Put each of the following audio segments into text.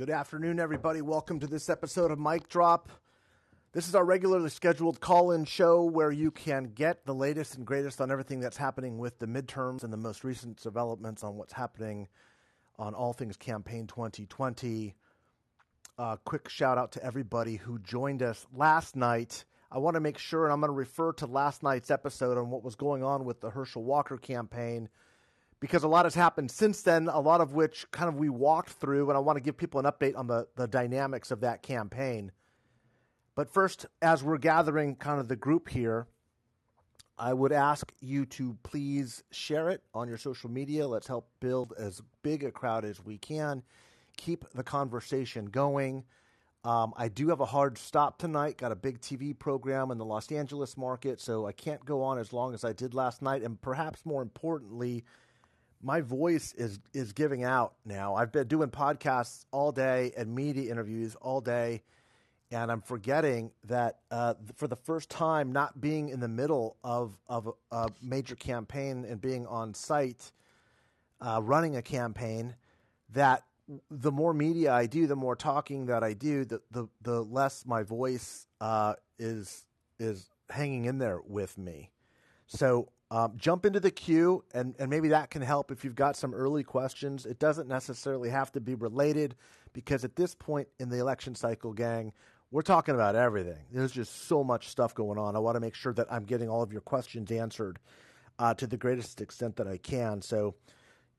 Good afternoon, everybody. Welcome to this episode of Mic Drop. This is our regularly scheduled call in show where you can get the latest and greatest on everything that's happening with the midterms and the most recent developments on what's happening on all things campaign 2020. Uh, quick shout out to everybody who joined us last night. I want to make sure, and I'm going to refer to last night's episode on what was going on with the Herschel Walker campaign because a lot has happened since then, a lot of which kind of we walked through, and I want to give people an update on the, the dynamics of that campaign. But first, as we're gathering kind of the group here, I would ask you to please share it on your social media. Let's help build as big a crowd as we can. Keep the conversation going. Um, I do have a hard stop tonight. Got a big TV program in the Los Angeles market, so I can't go on as long as I did last night. And perhaps more importantly, my voice is is giving out now. I've been doing podcasts all day and media interviews all day, and I'm forgetting that uh, for the first time, not being in the middle of of a major campaign and being on site, uh, running a campaign, that the more media I do, the more talking that I do, the the, the less my voice uh, is is hanging in there with me. So um, jump into the queue, and, and maybe that can help if you've got some early questions. It doesn't necessarily have to be related because at this point in the election cycle, gang, we're talking about everything. There's just so much stuff going on. I want to make sure that I'm getting all of your questions answered uh, to the greatest extent that I can. So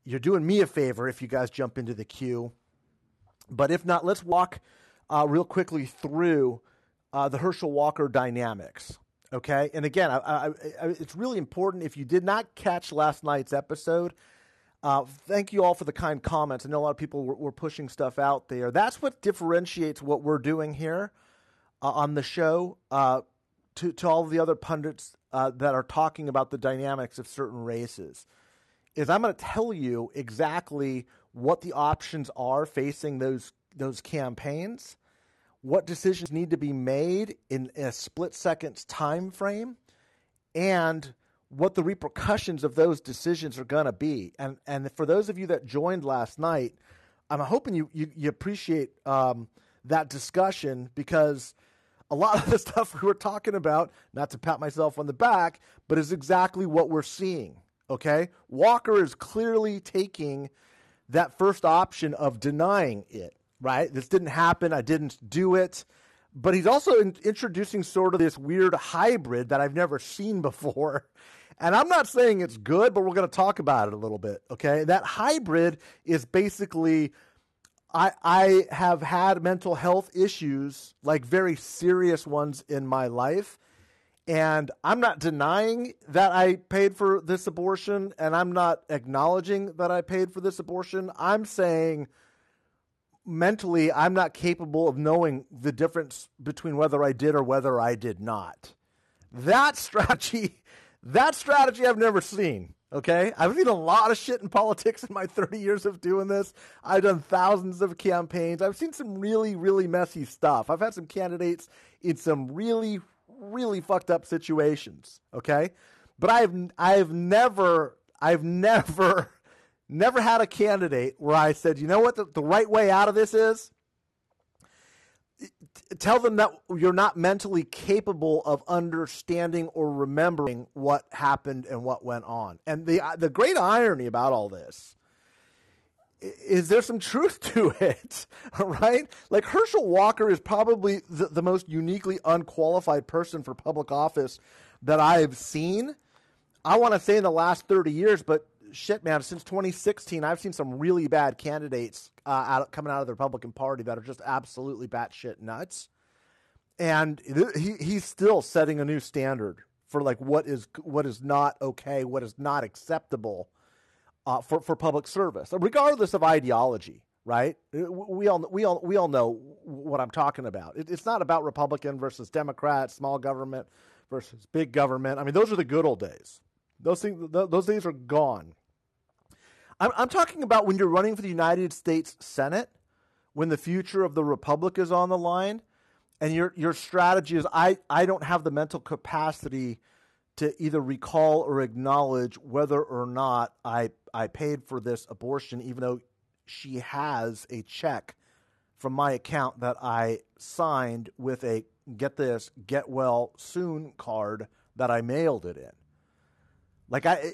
you're doing me a favor if you guys jump into the queue. But if not, let's walk uh, real quickly through uh, the Herschel Walker dynamics. Okay, and again, I, I, I, it's really important. If you did not catch last night's episode, uh, thank you all for the kind comments. I know a lot of people were, were pushing stuff out there. That's what differentiates what we're doing here uh, on the show uh, to to all the other pundits uh, that are talking about the dynamics of certain races. Is I'm going to tell you exactly what the options are facing those those campaigns what decisions need to be made in a split seconds time frame and what the repercussions of those decisions are going to be. And and for those of you that joined last night, I'm hoping you you, you appreciate um, that discussion because a lot of the stuff we were talking about, not to pat myself on the back, but is exactly what we're seeing. Okay, Walker is clearly taking that first option of denying it right? This didn't happen. I didn't do it. But he's also in- introducing sort of this weird hybrid that I've never seen before. And I'm not saying it's good, but we're going to talk about it a little bit. Okay. That hybrid is basically I, I have had mental health issues, like very serious ones in my life. And I'm not denying that I paid for this abortion, and I'm not acknowledging that I paid for this abortion. I'm saying mentally I'm not capable of knowing the difference between whether I did or whether I did not. That strategy, that strategy I've never seen. Okay. I've seen a lot of shit in politics in my 30 years of doing this. I've done thousands of campaigns. I've seen some really, really messy stuff. I've had some candidates in some really, really fucked up situations. Okay. But I've, I've never, I've never never had a candidate where I said, you know what the, the right way out of this is? Tell them that you're not mentally capable of understanding or remembering what happened and what went on. And the uh, the great irony about all this is there some truth to it, right? Like Herschel Walker is probably the, the most uniquely unqualified person for public office that I've seen. I want to say in the last 30 years, but shit, man, since 2016, I've seen some really bad candidates uh, out, coming out of the Republican Party that are just absolutely batshit nuts. And he, he's still setting a new standard for like what is what is not okay, what is not acceptable uh, for for public service, regardless of ideology. Right? We all we all we all know what I'm talking about. It, it's not about Republican versus Democrat, small government versus big government. I mean, those are the good old days. Those things, those days are gone. I'm, I'm talking about when you're running for the United States Senate, when the future of the republic is on the line, and your your strategy is I, I don't have the mental capacity to either recall or acknowledge whether or not I I paid for this abortion, even though she has a check from my account that I signed with a get this get well soon card that I mailed it in. Like I,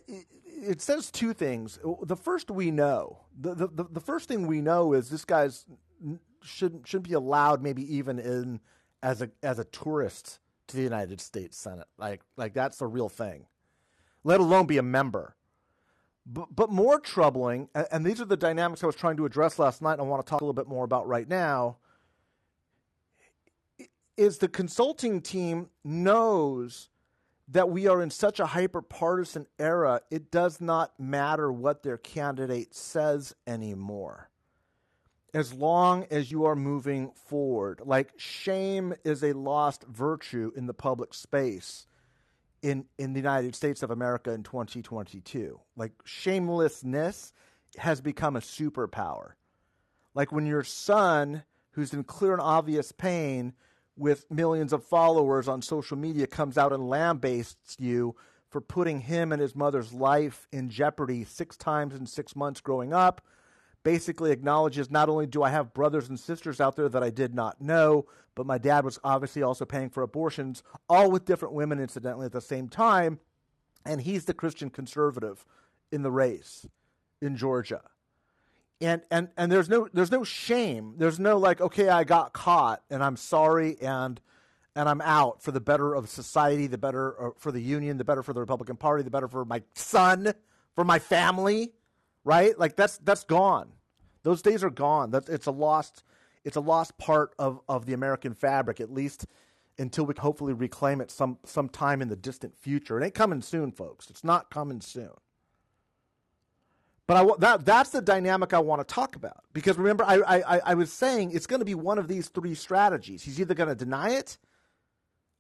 it, says two things. The first we know, the, the the first thing we know is this guy's shouldn't shouldn't be allowed, maybe even in as a as a tourist to the United States Senate. Like like that's a real thing. Let alone be a member. But, but more troubling, and, and these are the dynamics I was trying to address last night. and I want to talk a little bit more about right now. Is the consulting team knows that we are in such a hyper partisan era, it does not matter what their candidate says anymore. As long as you are moving forward. Like shame is a lost virtue in the public space in, in the United States of America in 2022. Like shamelessness has become a superpower. Like when your son, who's in clear and obvious pain, with millions of followers on social media comes out and lambastes you for putting him and his mother's life in jeopardy six times in six months growing up. Basically, acknowledges not only do I have brothers and sisters out there that I did not know, but my dad was obviously also paying for abortions, all with different women, incidentally, at the same time. And he's the Christian conservative in the race in Georgia and and and there's no there's no shame. There's no like okay i got caught and i'm sorry and and i'm out for the better of society the better uh, for the union the better for the republican party the better for my son for my family right? Like that's that's gone. Those days are gone. That it's a lost it's a lost part of of the american fabric at least until we hopefully reclaim it some sometime in the distant future. It ain't coming soon folks. It's not coming soon but I, that, that's the dynamic I want to talk about. Because remember, I, I, I was saying it's going to be one of these three strategies. He's either going to deny it,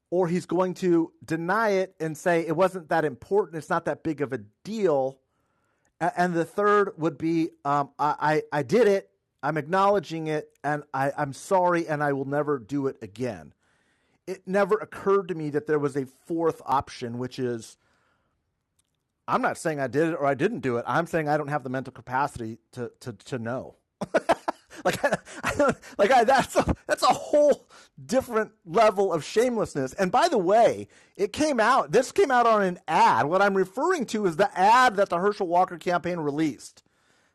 or he's going to deny it and say it wasn't that important, it's not that big of a deal. And the third would be um, I, I, I did it, I'm acknowledging it, and I, I'm sorry, and I will never do it again. It never occurred to me that there was a fourth option, which is I'm not saying I did it or I didn't do it. I'm saying I don't have the mental capacity to to to know. like I, I like I, that's a, that's a whole different level of shamelessness. And by the way, it came out. This came out on an ad. What I'm referring to is the ad that the Herschel Walker campaign released.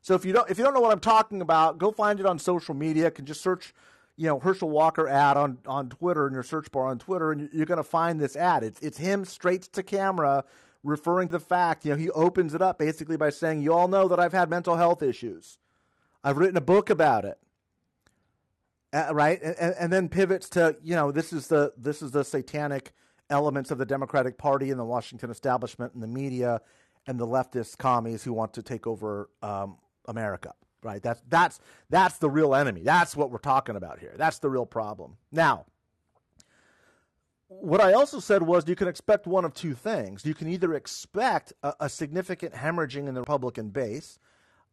So if you don't if you don't know what I'm talking about, go find it on social media. You can just search, you know, Herschel Walker ad on on Twitter in your search bar on Twitter, and you're going to find this ad. It's it's him straight to camera referring to the fact, you know, he opens it up basically by saying, You all know that I've had mental health issues. I've written a book about it. Uh, right? And, and then pivots to, you know, this is the this is the satanic elements of the Democratic Party and the Washington establishment and the media and the leftist commies who want to take over um, America. Right? That's that's that's the real enemy. That's what we're talking about here. That's the real problem. Now, what I also said was you can expect one of two things. You can either expect a, a, significant hemorrhaging in the Republican base,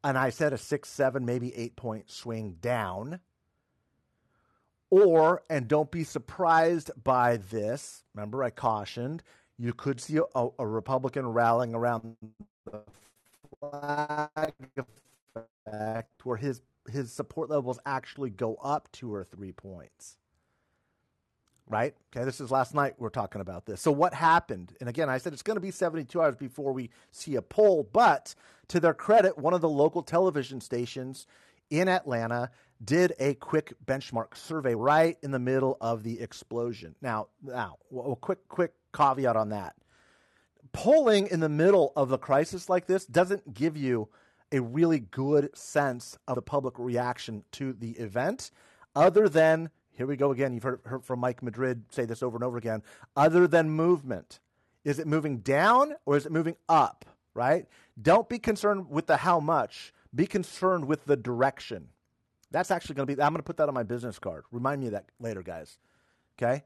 and I said a six, seven, maybe eight point swing down. Or, and don't be surprised by this, remember I cautioned, you could see a, a Republican rallying around the flag effect where his, his support levels actually go up two or three points right? Okay, this is last night we're talking about this. So what happened? And again, I said it's going to be 72 hours before we see a poll, but to their credit, one of the local television stations in Atlanta did a quick benchmark survey right in the middle of the explosion. Now, now, a quick quick caveat on that. Polling in the middle of a crisis like this doesn't give you a really good sense of the public reaction to the event other than here we go again. You've heard, heard from Mike Madrid say this over and over again. Other than movement, is it moving down or is it moving up? Right? Don't be concerned with the how much. Be concerned with the direction. That's actually going to be. I'm going to put that on my business card. Remind me of that later, guys. Okay?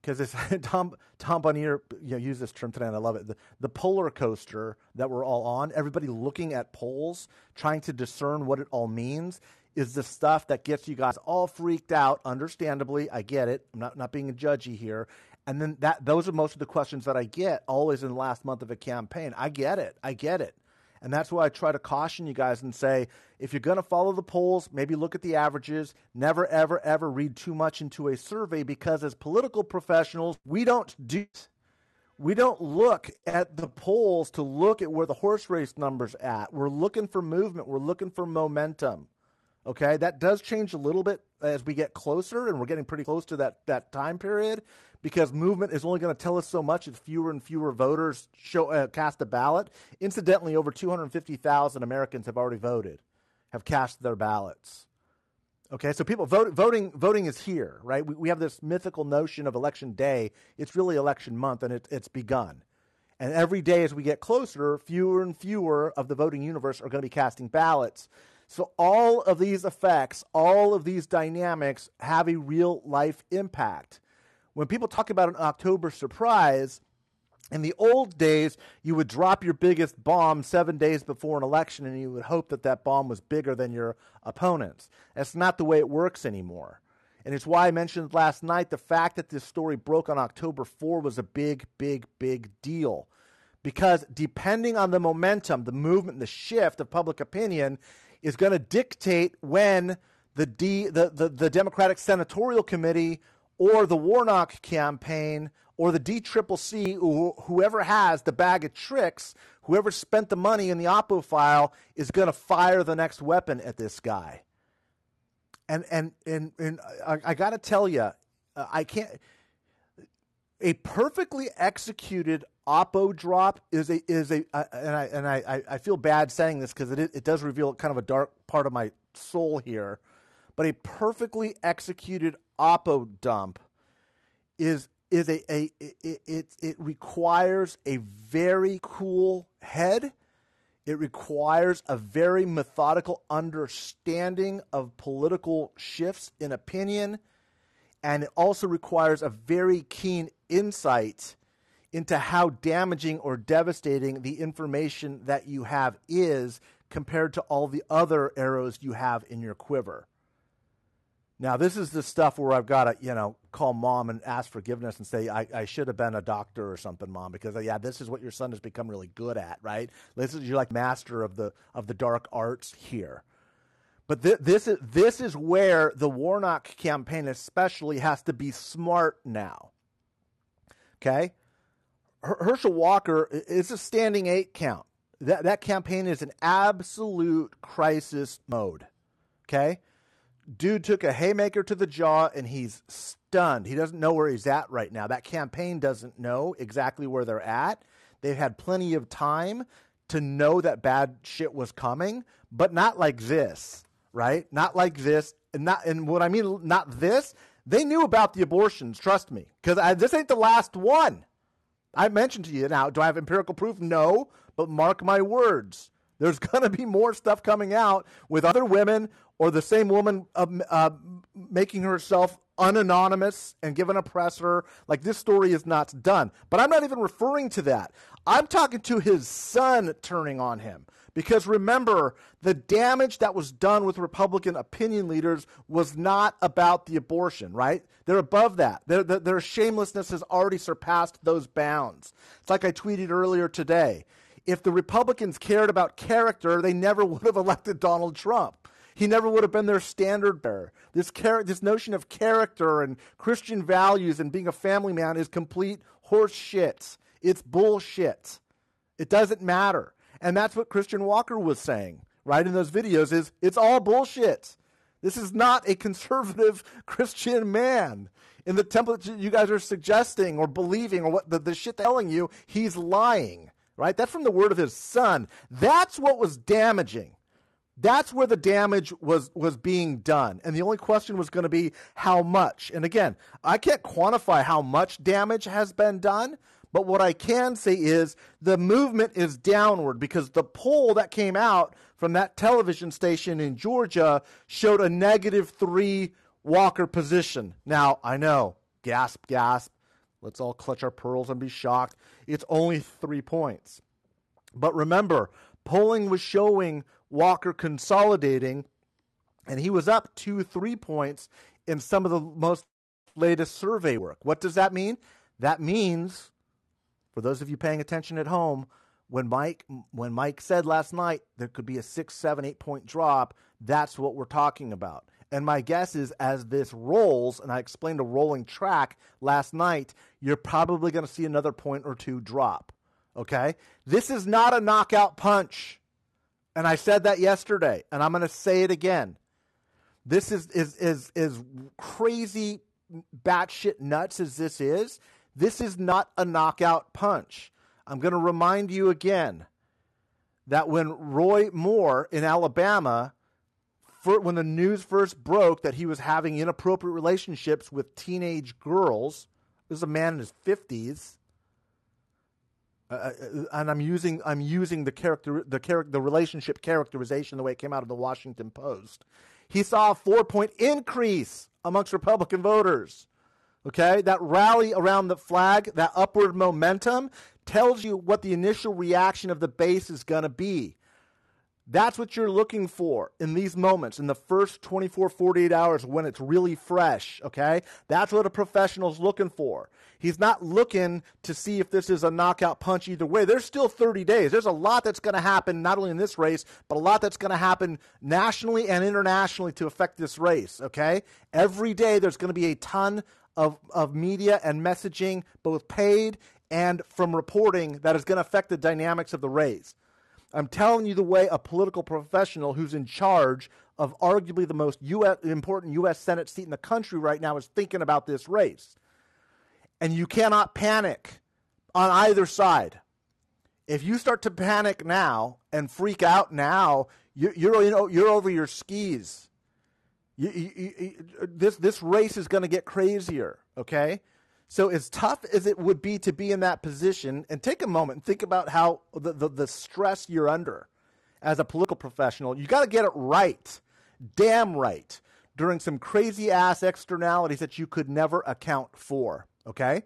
Because Tom Tom Bonier you know, used this term today, and I love it. The, the polar coaster that we're all on. Everybody looking at polls, trying to discern what it all means is the stuff that gets you guys all freaked out. Understandably, I get it. I'm not not being a judgy here. And then that those are most of the questions that I get always in the last month of a campaign. I get it. I get it. And that's why I try to caution you guys and say if you're going to follow the polls, maybe look at the averages. Never, ever, ever read too much into a survey because as political professionals, we don't do. We don't look at the polls to look at where the horse race numbers at. We're looking for movement. We're looking for momentum. Okay, that does change a little bit as we get closer, and we're getting pretty close to that that time period because movement is only going to tell us so much as fewer and fewer voters show uh, cast a ballot. Incidentally, over 250,000 Americans have already voted, have cast their ballots. Okay, so people vote, voting voting is here, right? We, we have this mythical notion of election day. It's really election month, and it, it's begun. And every day as we get closer, fewer and fewer of the voting universe are going to be casting ballots. So all of these effects, all of these dynamics have a real life impact. When people talk about an October surprise, in the old days, you would drop your biggest bomb seven days before an election and you would hope that that bomb was bigger than your opponent's. That's not the way it works anymore. And it's why I mentioned last night the fact that this story broke on October 4 was a big, big, big deal. Because depending on the momentum, the movement, the shift of public opinion, is going to dictate when the, D, the, the, the Democratic Senatorial Committee or the Warnock campaign or the DCCC, whoever has the bag of tricks, whoever spent the money in the Oppo file is going to fire the next weapon at this guy. And and and and I, I got to tell you, I can't. A perfectly executed Oppo drop is a is a uh, and I and I I feel bad saying this because it it does reveal kind of a dark part of my soul here, but a perfectly executed Oppo dump is is a, a it, it it requires a very cool head. It requires a very methodical understanding of political shifts in opinion, and it also requires a very keen insight into how damaging or devastating the information that you have is compared to all the other arrows you have in your quiver. Now, this is the stuff where I've got to, you know, call mom and ask forgiveness and say, I, I should have been a doctor or something, mom, because uh, yeah, this is what your son has become really good at, right? This is you're like master of the of the dark arts here. But th- this is this is where the Warnock campaign especially has to be smart now. Okay, Herschel Walker is a standing eight count. That that campaign is an absolute crisis mode. Okay, dude took a haymaker to the jaw and he's stunned. He doesn't know where he's at right now. That campaign doesn't know exactly where they're at. They've had plenty of time to know that bad shit was coming, but not like this, right? Not like this. And not and what I mean not this, they knew about the abortions, trust me, cuz this ain't the last one. I mentioned to you now, do I have empirical proof? No, but mark my words. There's going to be more stuff coming out with other women or the same woman uh, uh, making herself unanonymous and given a presser. Like this story is not done. But I'm not even referring to that. I'm talking to his son turning on him. Because remember, the damage that was done with Republican opinion leaders was not about the abortion, right? They're above that. Their, their, their shamelessness has already surpassed those bounds. It's like I tweeted earlier today. If the Republicans cared about character, they never would have elected Donald Trump. He never would have been their standard bearer. This, char- this notion of character and Christian values and being a family man is complete horse shit. It's bullshit. It doesn't matter. And that's what Christian Walker was saying, right, in those videos is it's all bullshit. This is not a conservative Christian man. In the template you guys are suggesting or believing or what the, the shit telling you, he's lying. Right? That's from the word of his son. That's what was damaging. That's where the damage was was being done. And the only question was going to be how much. And again, I can't quantify how much damage has been done, but what I can say is the movement is downward because the poll that came out from that television station in Georgia showed a negative three Walker position. Now, I know, gasp, gasp. Let's all clutch our pearls and be shocked. It's only three points. But remember, polling was showing Walker consolidating, and he was up two, three points in some of the most latest survey work. What does that mean? That means for those of you paying attention at home, when Mike when Mike said last night there could be a six, seven, eight point drop, that's what we're talking about. And my guess is as this rolls, and I explained a rolling track last night, you're probably going to see another point or two drop. Okay? This is not a knockout punch. And I said that yesterday, and I'm going to say it again. This is is is is crazy batshit nuts as this is. This is not a knockout punch. I'm going to remind you again that when Roy Moore in Alabama when the news first broke that he was having inappropriate relationships with teenage girls, this is a man in his fifties, uh, uh, and I'm using I'm using the character the character the relationship characterization the way it came out of the Washington Post. He saw a four point increase amongst Republican voters. Okay, that rally around the flag, that upward momentum, tells you what the initial reaction of the base is going to be. That's what you're looking for in these moments, in the first 24, 48 hours when it's really fresh, okay? That's what a professional's looking for. He's not looking to see if this is a knockout punch either way. There's still 30 days. There's a lot that's going to happen, not only in this race, but a lot that's going to happen nationally and internationally to affect this race, okay? Every day there's going to be a ton of, of media and messaging, both paid and from reporting, that is going to affect the dynamics of the race. I'm telling you the way a political professional who's in charge of arguably the most US, important U.S. Senate seat in the country right now is thinking about this race. And you cannot panic on either side. If you start to panic now and freak out now, you're, you're, you're over your skis. You, you, you, this, this race is going to get crazier, okay? So as tough as it would be to be in that position, and take a moment and think about how the, the, the stress you're under as a political professional, you got to get it right, damn right, during some crazy ass externalities that you could never account for. Okay?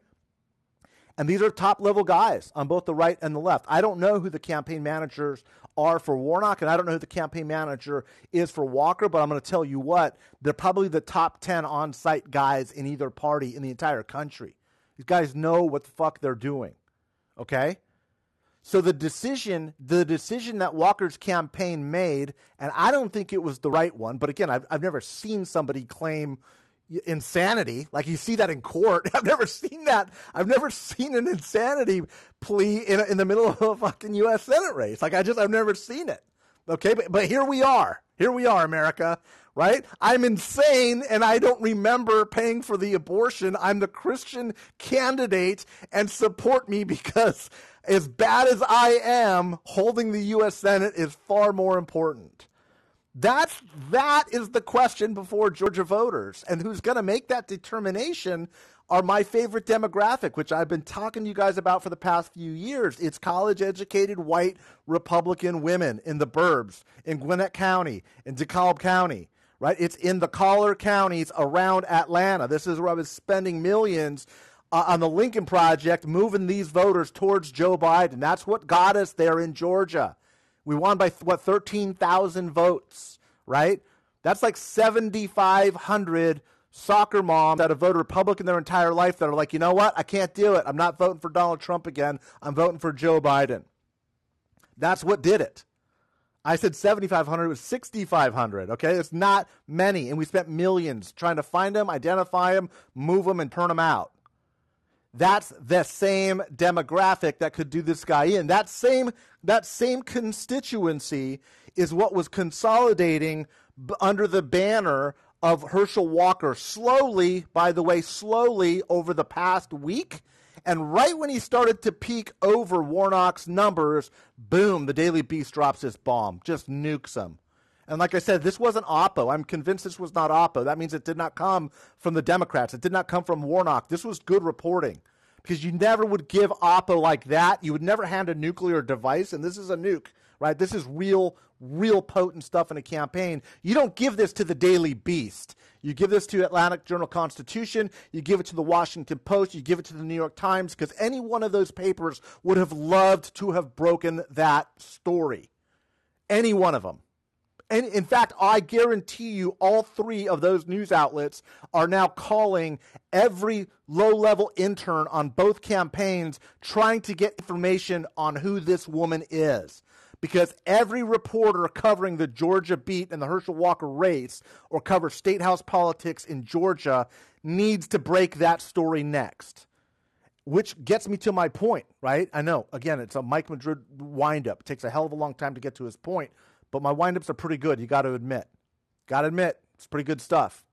And these are top level guys on both the right and the left. I don't know who the campaign managers are for Warnock, and I don't know who the campaign manager is for Walker, but I'm going to tell you what, they're probably the top 10 on site guys in either party in the entire country. These guys know what the fuck they're doing. Okay? So the decision, the decision that Walker's campaign made, and I don't think it was the right one, but again, I've, I've never seen somebody claim insanity. Like you see that in court. I've never seen that. I've never seen an insanity plea in, in the middle of a fucking U.S. Senate race. Like I just, I've never seen it. Okay. But, but here we are. Here we are, America, right? I'm insane and I don't remember paying for the abortion. I'm the Christian candidate and support me because as bad as I am, holding the U.S. Senate is far more important. That's that is the question before Georgia voters, and who's going to make that determination are my favorite demographic, which I've been talking to you guys about for the past few years. It's college educated white Republican women in the burbs, in Gwinnett County, in DeKalb County, right? It's in the collar counties around Atlanta. This is where I was spending millions uh, on the Lincoln Project, moving these voters towards Joe Biden. That's what got us there in Georgia. We won by what 13,000 votes, right? That's like 7,500 soccer moms that have voted Republican their entire life that are like, you know what? I can't do it. I'm not voting for Donald Trump again. I'm voting for Joe Biden. That's what did it. I said 7,500. It was 6,500. Okay. It's not many. And we spent millions trying to find them, identify them, move them, and turn them out. That's the same demographic that could do this guy in. That same that same constituency is what was consolidating under the banner of Herschel Walker slowly, by the way, slowly over the past week. And right when he started to peak over Warnock's numbers, boom, the Daily Beast drops this bomb, just nukes him. And like I said, this wasn't Oppo. I'm convinced this was not Oppo. That means it did not come from the Democrats. It did not come from Warnock. This was good reporting because you never would give Oppo like that. You would never hand a nuclear device, and this is a nuke, right? This is real, real potent stuff in a campaign. You don't give this to the Daily Beast. You give this to Atlanta Journal Constitution. You give it to the Washington Post. You give it to the New York Times because any one of those papers would have loved to have broken that story. Any one of them And in fact, I guarantee you all three of those news outlets are now calling every low level intern on both campaigns trying to get information on who this woman is. Because every reporter covering the Georgia beat and the Herschel Walker race or cover state house politics in Georgia needs to break that story next. Which gets me to my point, right? I know, again, it's a Mike Madrid windup. It takes a hell of a long time to get to his point but my windups are pretty good. You got to admit, got to admit, it's pretty good stuff.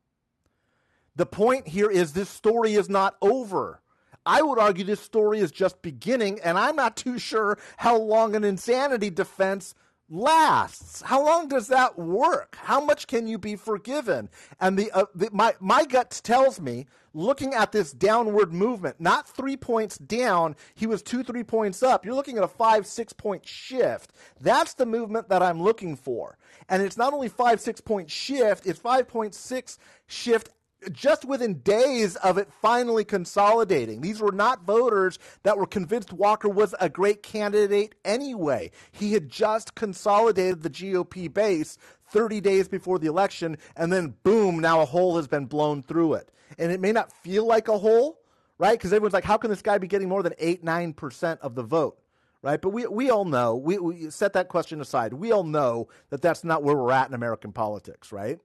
The point here is this story is not over. I would argue this story is just beginning, and I'm not too sure how long an insanity defense lasts. How long does that work? How much can you be forgiven? And the, uh, the, my my gut tells me, looking at this downward movement, not three points down, he was two three points up. You're looking at a five six point shift. That's the movement that I'm looking for. And it's not only five six point shift; it's five point six shift just within days of it finally consolidating. These were not voters that were convinced Walker was a great candidate anyway. He had just consolidated the GOP base 30 days before the election, and then boom, now a hole has been blown through it. And it may not feel like a hole, right? Because everyone's like, how can this guy be getting more than 8 9% of the vote? Right, but we we all know we, we set that question aside. We all know that that's not where we're at in American politics, right?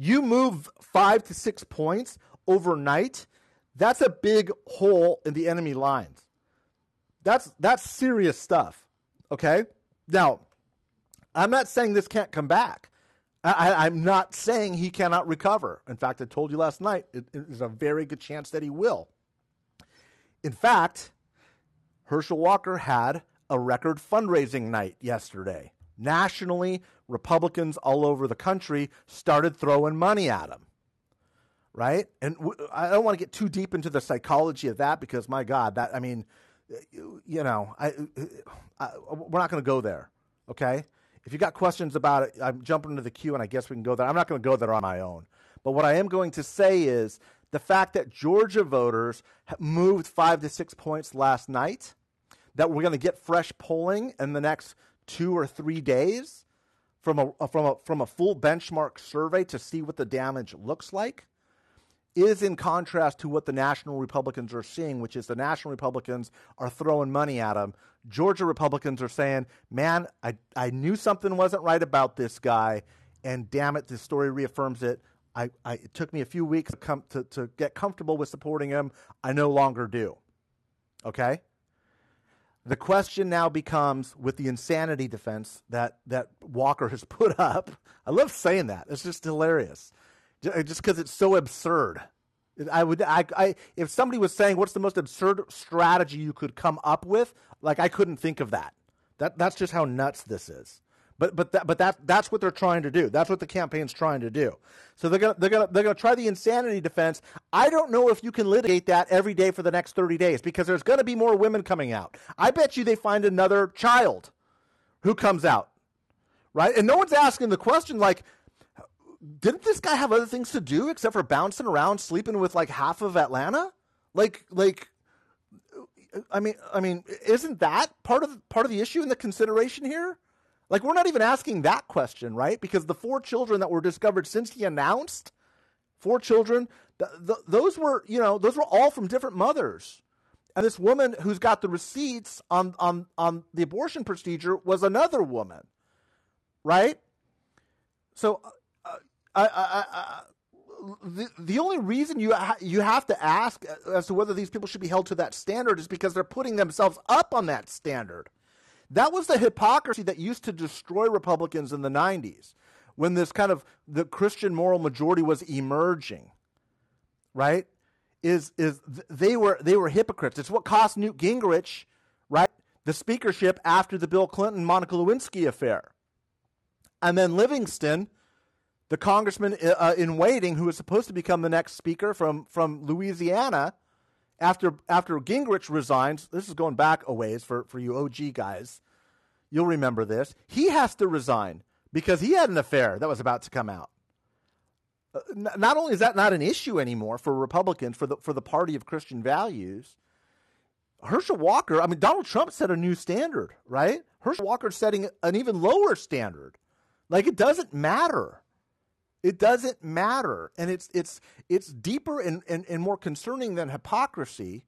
You move five to six points overnight, that's a big hole in the enemy lines. That's that's serious stuff. Okay? Now, I'm not saying this can't come back. I, am not saying he cannot recover. In fact, I told you last night, it, it is a very good chance that he will. In fact, Herschel Walker had a record fundraising night yesterday. Nationally, Republicans all over the country started throwing money at him. Right? And I don't want to get too deep into the psychology of that because, my God, that, I mean, you know, I, I we're not going to go there. Okay? If you got questions about it, I'm jumping into the queue and I guess we can go there. I'm not going to go there on my own. But what I am going to say is the fact that Georgia voters moved five to six points last night, that we're going to get fresh polling in the next two or three days from a from a from a full benchmark survey to see what the damage looks like is in contrast to what the national Republicans are seeing, which is the national Republicans are throwing money at them. Georgia Republicans are saying, "Man, I I knew something wasn't right about this guy, and damn it, this story reaffirms it. I, I it took me a few weeks to come to, to get comfortable with supporting him. I no longer do." Okay. The question now becomes with the insanity defense that, that Walker has put up. I love saying that. It's just hilarious. Uh, just because it's so absurd. I would, I, I, if somebody was saying, "What's the most absurd strategy you could come up with?" Like I couldn't think of that. That that's just how nuts this is. But but that, but that that's what they're trying to do. That's what the campaign's trying to do. So they're gonna they're gonna they're gonna try the insanity defense. I don't know if you can litigate that every day for the next thirty days because there's gonna be more women coming out. I bet you they find another child who comes out, right? And no one's asking the question like, didn't this guy have other things to do except for bouncing around, sleeping with like half of Atlanta? Like like. I mean, I mean, isn't that part of part of the issue and the consideration here? Like, we're not even asking that question, right? Because the four children that were discovered since he announced, four children, th- th- those were, you know, those were all from different mothers. And this woman who's got the receipts on, on, on the abortion procedure was another woman, right? So, uh, I, I, I, the, the only reason you ha- you have to ask uh, as to whether these people should be held to that standard is because they're putting themselves up on that standard. That was the hypocrisy that used to destroy Republicans in the 90s when this kind of the Christian moral majority was emerging. Right? Is is they were they were hypocrites. It's what cost Newt Gingrich, right, the speakership after the Bill Clinton Monica Lewinsky affair. And then Livingston, the congressman uh, in waiting who was supposed to become the next speaker from from Louisiana, after after Gingrich resigns, this is going back a ways for, for you OG guys. You'll remember this. He has to resign because he had an affair that was about to come out. Uh, not only is that not an issue anymore for Republicans, for the for the party of Christian values, Herschel Walker, I mean Donald Trump set a new standard, right? Herschel Walker setting an even lower standard Like it doesn't matter. It doesn't matter. And it's it's it's deeper and, and, and more concerning than hypocrisy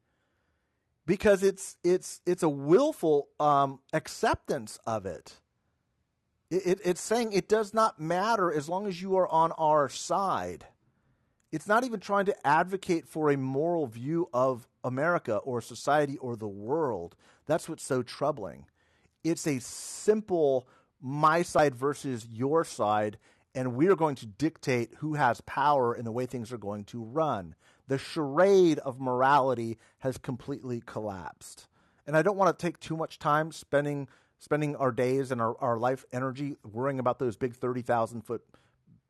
because it's it's it's a willful um, acceptance of it. It, it. It's saying it does not matter as long as you are on our side. It's not even trying to advocate for a moral view of America or society or the world. That's what's so troubling. It's a simple my side versus your side, and we're going to dictate who has power and the way things are going to run. The charade of morality has completely collapsed. And I don't want to take too much time spending spending our days and our, our life energy worrying about those big 30,000 foot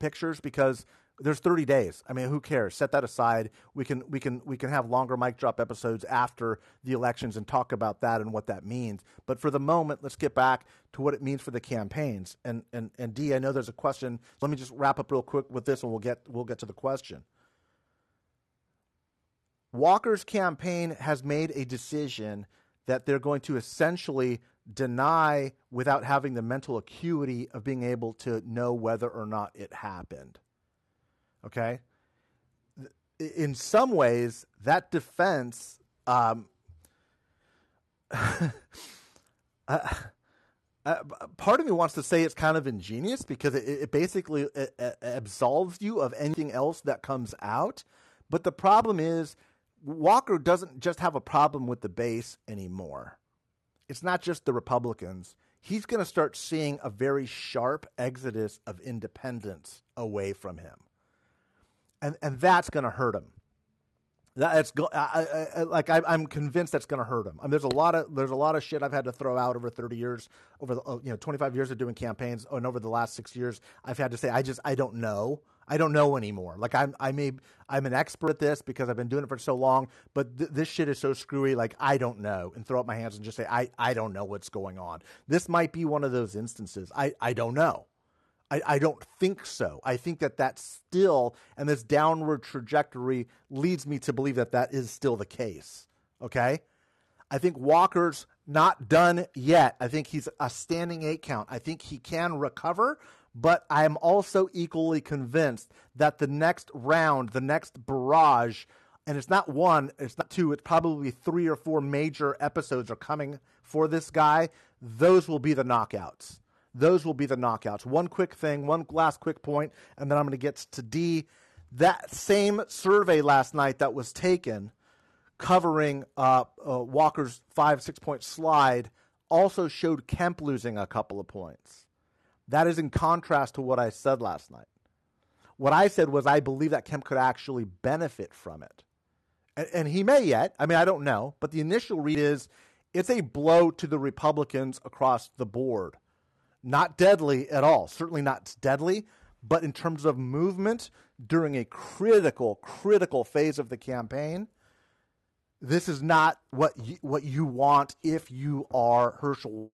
pictures because there's 30 days. I mean, who cares? Set that aside. We can we can we can have longer mic drop episodes after the elections and talk about that and what that means. But for the moment, let's get back to what it means for the campaigns. And and and D, I know there's a question. Let me just wrap up real quick with this, and we'll get we'll get to the question. Walker's campaign has made a decision that they're going to essentially deny without having the mental acuity of being able to know whether or not it happened. Okay? In some ways, that defense, um, uh, uh, part of me wants to say it's kind of ingenious because it, it basically it, it absolves you of anything else that comes out. But the problem is, Walker doesn't just have a problem with the base anymore. It's not just the Republicans. He's going to start seeing a very sharp exodus of independents away from him and and that's going to hurt him. That's go, I, I, like I, am convinced that's going to hurt him. I mean, there's a lot of there's a lot of shit I've had to throw out over 30 years, over the, oh, you know 25 years of doing campaigns, and over the last six years, I've had to say I just I don't know. I don't know anymore. Like I'm I may I'm an expert at this because I've been doing it for so long, but th- this shit is so screwy. Like I don't know, and throw up my hands and just say I I don't know what's going on. This might be one of those instances. I I don't know. I, I don't think so. I think that that's still, and this downward trajectory leads me to believe that that is still the case. Okay. I think Walker's not done yet. I think he's a standing eight count. I think he can recover, but I am also equally convinced that the next round, the next barrage, and it's not one, it's not two, it's probably three or four major episodes are coming for this guy. Those will be the knockouts. Those will be the knockouts. One quick thing, one last quick point, and then I'm going to get to D. That same survey last night that was taken covering uh, uh, Walker's five, six point slide also showed Kemp losing a couple of points. That is in contrast to what I said last night. What I said was I believe that Kemp could actually benefit from it. And, and he may yet. I mean, I don't know. But the initial read is it's a blow to the Republicans across the board not deadly at all. Certainly not deadly, but in terms of movement during a critical, critical phase of the campaign, this is not what you, what you want if you are Herschel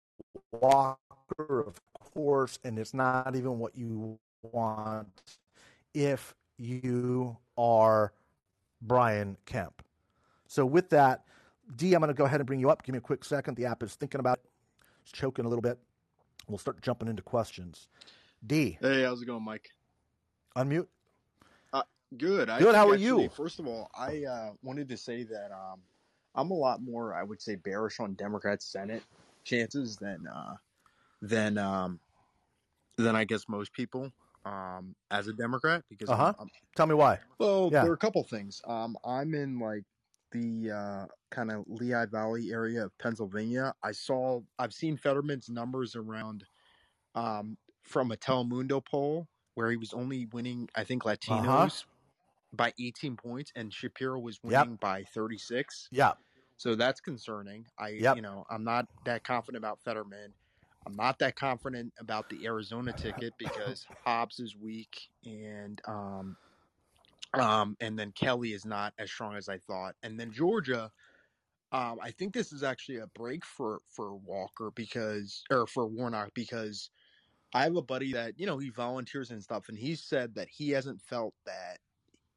Walker, of course, and it's not even what you want if you are Brian Kemp. So with that, D, I'm going to go ahead and bring you up. Give me a quick second. The app is thinking about it. It's choking a little bit. We'll start jumping into questions. D. Hey, how's it going, Mike? Unmute. Uh, good. Good. how are you? First of all, I uh, wanted to say that um, I'm a lot more, I would say, bearish on Democrat Senate chances than uh, than um, than I guess most people um, as a Democrat because uh-huh. tell me why. Well, yeah. there are a couple things. Um, I'm in like the uh, kind of Lehigh Valley area of Pennsylvania, I saw I've seen Fetterman's numbers around um, from a Telemundo poll where he was only winning, I think, uh-huh. Latinos uh-huh. by 18 points, and Shapiro was winning yep. by 36. Yeah. So that's concerning. I, yep. you know, I'm not that confident about Fetterman. I'm not that confident about the Arizona ticket because Hobbs is weak and um, um, and then Kelly is not as strong as I thought. And then Georgia, um, I think this is actually a break for for Walker because or for Warnock because I have a buddy that you know he volunteers and stuff, and he said that he hasn't felt that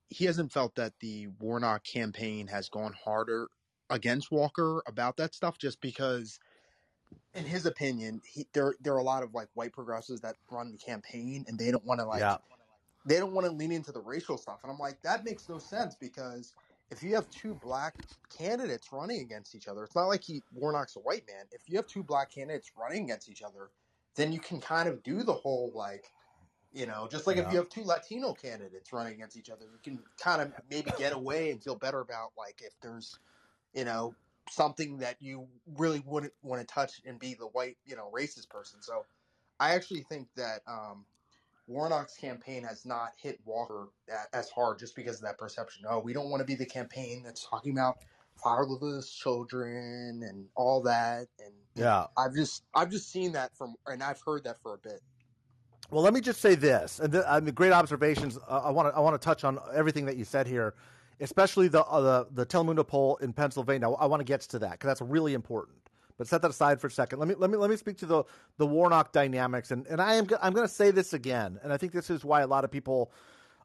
he hasn't felt that the Warnock campaign has gone harder against Walker about that stuff just because in his opinion, he, there there are a lot of like white progressives that run the campaign, and they don't want to like Yeah. They don't want to lean into the racial stuff. And I'm like, that makes no sense because if you have two black candidates running against each other, it's not like he Warnock's a white man. If you have two black candidates running against each other, then you can kind of do the whole like, you know, just like Yeah. if you have two Latino candidates running against each other, you can kind of maybe get away and feel better about like if there's, you know, something that you really wouldn't want to touch and be the white, you know, racist person. So I actually think that um, Warnock's campaign has not hit Walker as hard just because of that perception. Oh, we don't want to be the campaign that's talking about fatherless children and all that. And Yeah. I've just I've just seen that from and I've heard that for a bit. Well, let me just say this, and th- I mean, great observations. Uh, I want to I want to touch on everything that you said here, especially the uh, the the Telemundo poll in Pennsylvania. I want to get to that because that's really important. But set that aside for a second. Let me let me let me speak to the the Warnock dynamics, and and I am I'm going to say this again, and I think this is why a lot of people.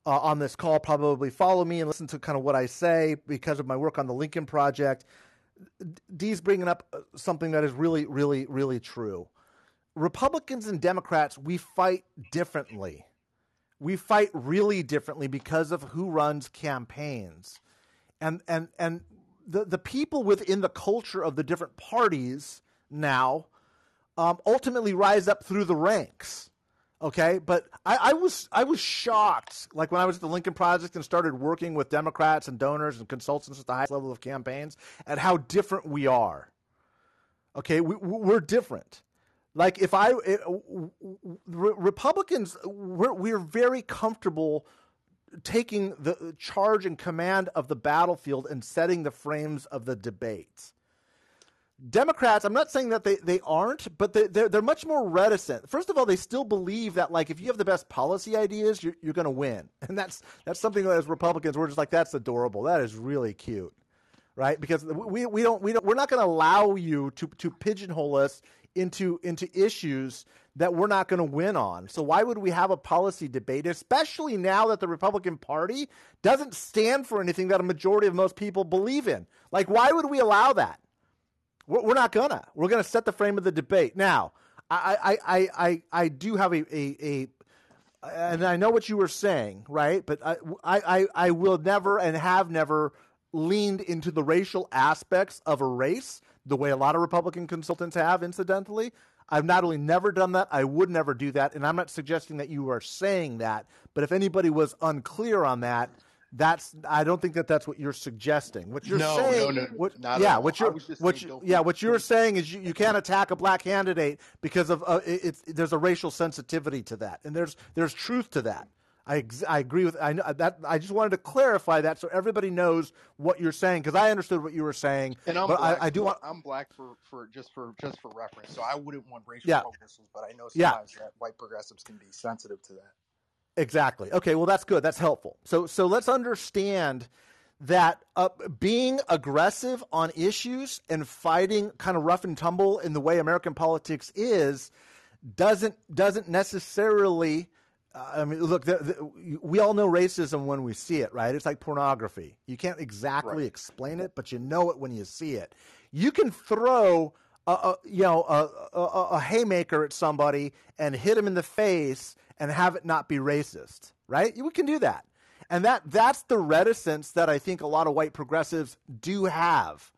Uh, on this call, probably follow me and listen to kind of what I say because of my work on the Lincoln Project. Dee's bringing up uh, something that is really, really, really true. Republicans and Democrats, we fight differently. We fight really differently because of who runs campaigns. And and and the, the people within the culture of the different parties now um, ultimately rise up through the ranks. Okay, but I, I was I was shocked, like when I was at the Lincoln Project and started working with Democrats and donors and consultants at the highest level of campaigns, at how different we are. Okay, we, we're different. Like if I it, re- Republicans, we're we're very comfortable taking the charge and command of the battlefield and setting the frames of the debates. Democrats, I'm not saying that they, they aren't, but they, they're, they're much more reticent. First of all, they still believe that like if you have the best policy ideas, you're, you're going to win, and that's that's something that as Republicans we're just like that's adorable, that is really cute, right? Because we, we don't we don't we're not going to allow you to to pigeonhole us into into issues that we're not going to win on. So why would we have a policy debate, especially now that the Republican Party doesn't stand for anything that a majority of most people believe in? Like why would we allow that? We're, we're not gonna. We're gonna set the frame of the debate. Now, I I I I, do have a, a a and I know what you were saying, right? But I, I, I will never and have never leaned into the racial aspects of a race the way a lot of Republican consultants have, incidentally. I've not only never done that, I would never do that. And I'm not suggesting that you are saying that, but if anybody was unclear on that, that's I don't think that that's what you're suggesting. What you're No, saying, no, no, what, yeah, what you're, what saying you, yeah, what you're saying is you, you can't attack a black candidate because of uh, it, it's there's a racial sensitivity to that, and there's there's truth to that. I ex- I agree with I know that I just wanted to clarify that so everybody knows what you're saying because I understood what you were saying, And I'm but black I, I do for, want I'm black for, for just for just for reference. So I wouldn't want racial Yeah. but I know Yeah. sometimes that white progressives can be sensitive to that. Exactly. Okay, well that's good. That's helpful. So so let's understand that uh, being aggressive on issues and fighting kind of rough and tumble in the way American politics is doesn't doesn't necessarily I mean, look, the, the, we all know racism when we see it, right? It's like pornography. You can't exactly Right. explain it, but you know it when you see it. You can throw a, a you know a, a, a haymaker at somebody and hit him in the face and have it not be racist, right? We can do that, and that that's the reticence that I think a lot of white progressives do have.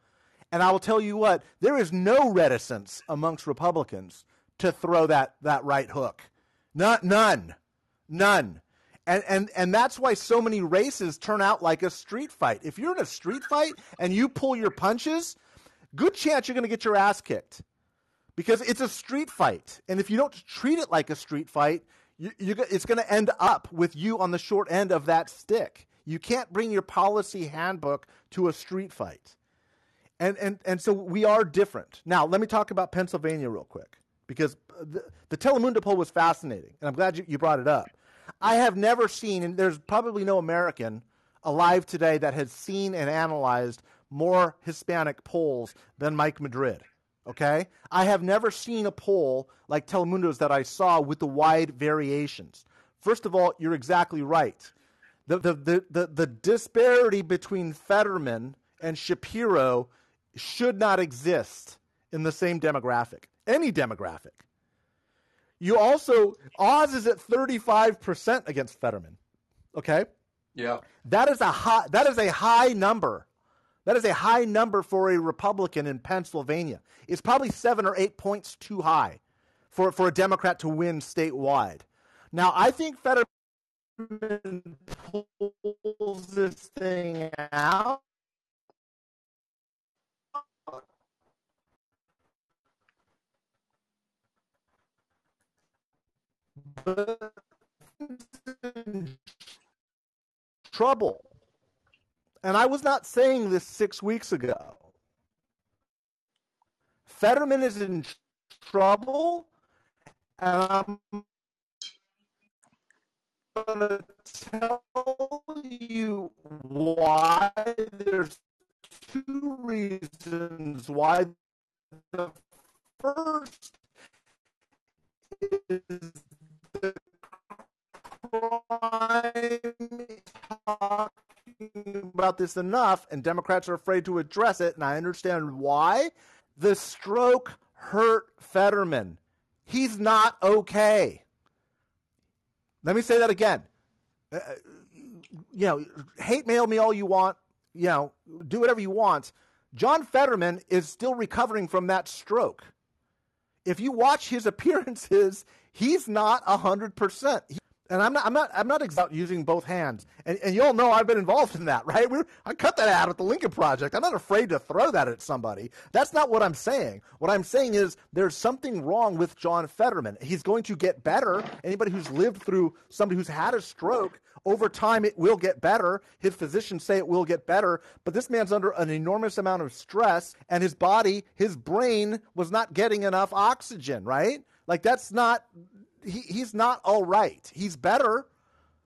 And I will tell you what, there is no reticence amongst Republicans to throw that that right hook. Not none. None. And, and and that's why so many races turn out like a street fight. If you're in a street fight and you pull your punches, good chance you're going to get your ass kicked because it's a street fight. And if you don't treat it like a street fight, you, you, it's going to end up with you on the short end of that stick. You can't bring your policy handbook to a street fight. And, and, and so we are different. Now, let me talk about Pennsylvania real quick because uh, the, the Telemundo poll was fascinating, and I'm glad you, you brought it up. I have never seen, and there's probably no American alive today that has seen and analyzed more Hispanic polls than Mike Madrid. Okay? I have never seen a poll like Telemundo's that I saw with the wide variations. First of all, you're exactly right. The, the, the, the, the disparity between Fetterman and Shapiro should not exist in the same demographic. any demographic. You also Oz is at 35% against Fetterman. Okay? Yeah. That is a high that is a high number. That is a high number for a Republican in Pennsylvania. It's probably 7 or 8 points too high for for a Democrat to win statewide. Now, I think Fetterman pulls this thing out trouble. And I was not saying this six weeks ago. Fetterman is in trouble, and I'm going to tell you why. There's two reasons why. The first is the crime talking about this enough, and Democrats are afraid to address it, and I understand why. The stroke hurt Fetterman. He's not okay. Let me say that again. Uh, you know, hate mail me all you want. You know, do whatever you want. John Fetterman is still recovering from that stroke. If you watch his appearances, he's not 100%. He, and I'm not, I'm not, I'm not about using both hands. And, and you all know I've been involved in that, right? We're, I cut that out at the Lincoln Project. I'm not afraid to throw that at somebody. That's not what I'm saying. What I'm saying is there's something wrong with John Fetterman. He's going to get better. Anybody who's lived through somebody who's had a stroke, over time it will get better. His physicians say it will get better. But this man's under an enormous amount of stress, and his body, his brain was not getting enough oxygen, right? Like that's not he, he's not all right. He's better,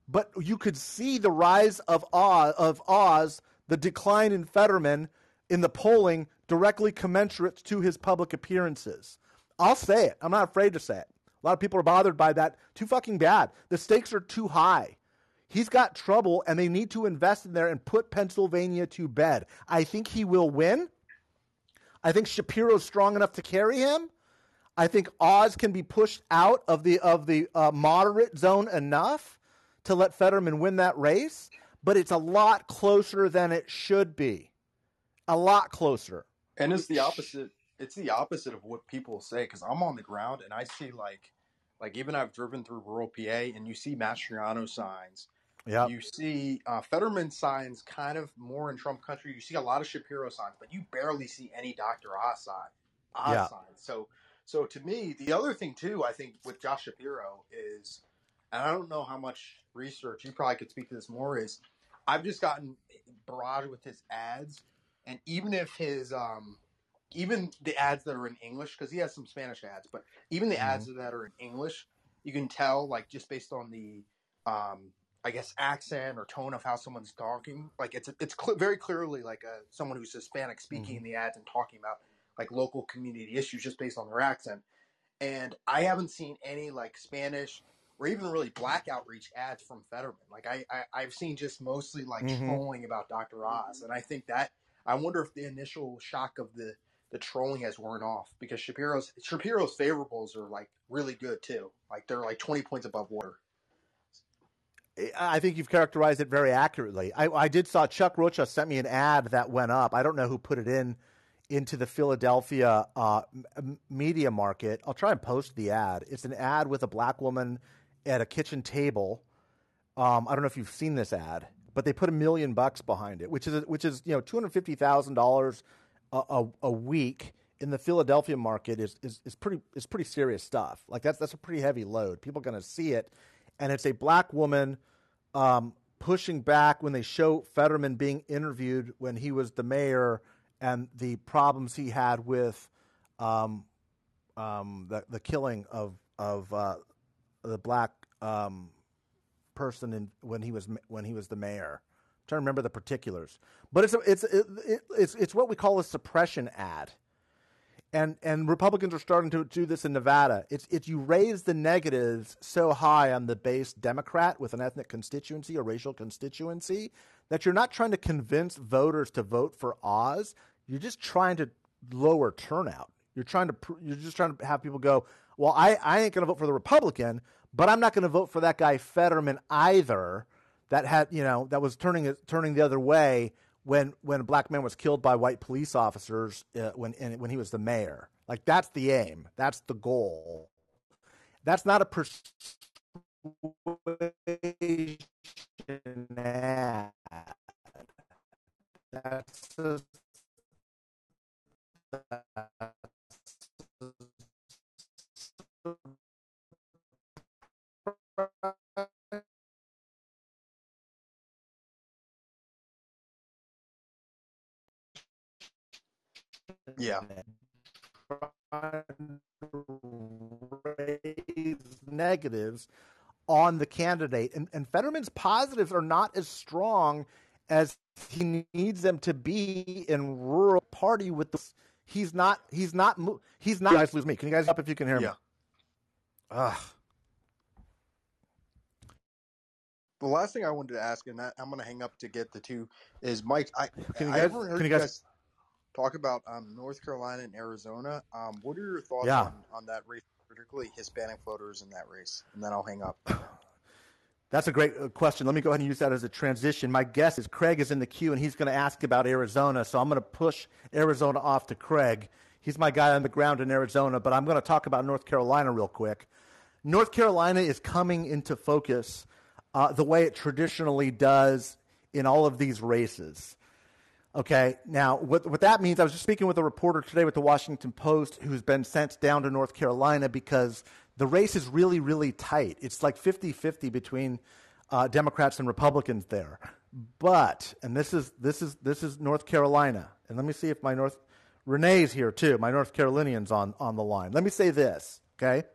but you could see the rise of Oz, of Oz, the decline in Fetterman in the polling directly commensurate to his public appearances. I'll say it. I'm not afraid to say it. A lot of people are bothered by that. Too fucking bad. The stakes are too high. He's got trouble, and they need to invest in there and put Pennsylvania to bed. I think he will win. I think Shapiro's strong enough to carry him. I think Oz can be pushed out of the of the uh, moderate zone enough to let Fetterman win that race, but it's a lot closer than it should be. A lot closer. And it's the opposite. It's the opposite of what people say because I'm on the ground and I see like, like even I've driven through rural PA and you see Mastriano signs. Yeah. You see uh, Fetterman signs kind of more in Trump country. You see a lot of Shapiro signs, but you barely see any Dr. Oz sign, Oz Yeah. signs. So so to me, the other thing too, I think with Josh Shapiro is, and I don't know how much research you probably could speak to this more. Is I've just gotten barraged with his ads, and even if his um, even the ads that are in English, because he has some Spanish ads, but even the ads that are in English, you can tell like just based on the um, I guess accent or tone of how someone's talking. Like it's it's cl- very clearly like a someone who's Hispanic speaking in the ads and talking about like local community issues just based on their accent. And I haven't seen any like Spanish or even really black outreach ads from Fetterman. Like I, I I've seen just mostly like Mhm. trolling about Dr. Oz, and I think that I wonder if the initial shock of the the trolling has worn off because Shapiro's Shapiro's favorables are like really good too. Like they're like twenty points above water. I think you've characterized it very accurately. I, I did saw Chuck Rocha sent me an ad that went up. I don't know who put it in into the Philadelphia uh, m- media market. I'll try and post the ad. It's an ad with a black woman at a kitchen table. Um, I don't know if you've seen this ad, but they put a million bucks behind it, which is which is you know two hundred fifty thousand dollars a a week in the Philadelphia market is, is is pretty is pretty serious stuff. Like that's that's a pretty heavy load. People are going to see it, and it's a black woman um, pushing back when they show Fetterman being interviewed when he was the mayor and the problems he had with um, um, the the killing of of uh, the black um, person in, when he was when he was the mayor. I'm trying to remember the particulars, but it's a, it's it, it, it's it's what we call a suppression ad, and and Republicans are starting to do this in Nevada. It's it's you raise the negatives so high on the base Democrat with an ethnic constituency or racial constituency that you're not trying to convince voters to vote for Oz. You're just trying to lower turnout. You're trying to you're just trying to have people go, well, I, I ain't going to vote for the Republican, but I'm not going to vote for that guy Fetterman either. That had you know that was turning turning the other way when when a black man was killed by white police officers uh, when when he was the mayor. Like that's the aim. That's the goal. That's not a persuasion ad. That's a, Yeah. negatives on the candidate. And, and Fetterman's positives are not as strong as he needs them to be in rural party with the he's not he's not he's not you guys lose me. Can you guys up if you can hear Yeah. me? Ugh. The last thing I wanted to ask, and that I'm going to hang up to get the two, is Mike. I Can you I guys- haven't heard can you you guys- guys talk about um, North Carolina and Arizona. Um, what are your thoughts Yeah. on, on that race, particularly Hispanic voters in that race? And then I'll hang up. That's a great uh, question. Let me go ahead and use that as a transition. My guess is Craig is in the queue and he's going to ask about Arizona. So I'm going to push Arizona off to Craig. He's my guy on the ground in Arizona, but I'm going to talk about North Carolina real quick. North Carolina is coming into focus uh, the way it traditionally does in all of these races. Okay, now what, what that means, I was just speaking with a reporter today with the Washington Post who's been sent down to North Carolina because the race is really, really tight. It's like 50 50 between uh, Democrats and Republicans there. But, and this is, this, is, this is North Carolina, and let me see if my North, Renee's here too, my North Carolinian's on, on the line. Let me say this, okay?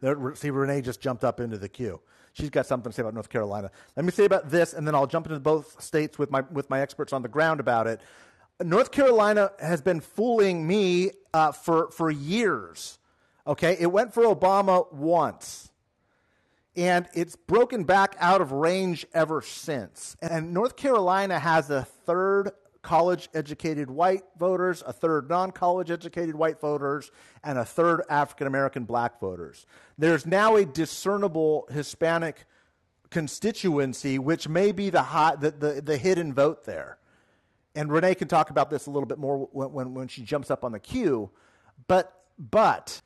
There, see, Renee just jumped up into the queue. She's got something to say about North Carolina. Let me say about this, and then I'll jump into both states with my with my experts on the ground about it. North Carolina has been fooling me uh, for for years. Okay, it went for Obama once, and it's broken back out of range ever since. And North Carolina has a third college educated white voters, a third non college educated white voters, and a third African American black voters. There's now a discernible Hispanic constituency, which may be the, hot, the, the, the hidden vote there. And Renee can talk about this a little bit more when, when, when she jumps up on the queue. But, but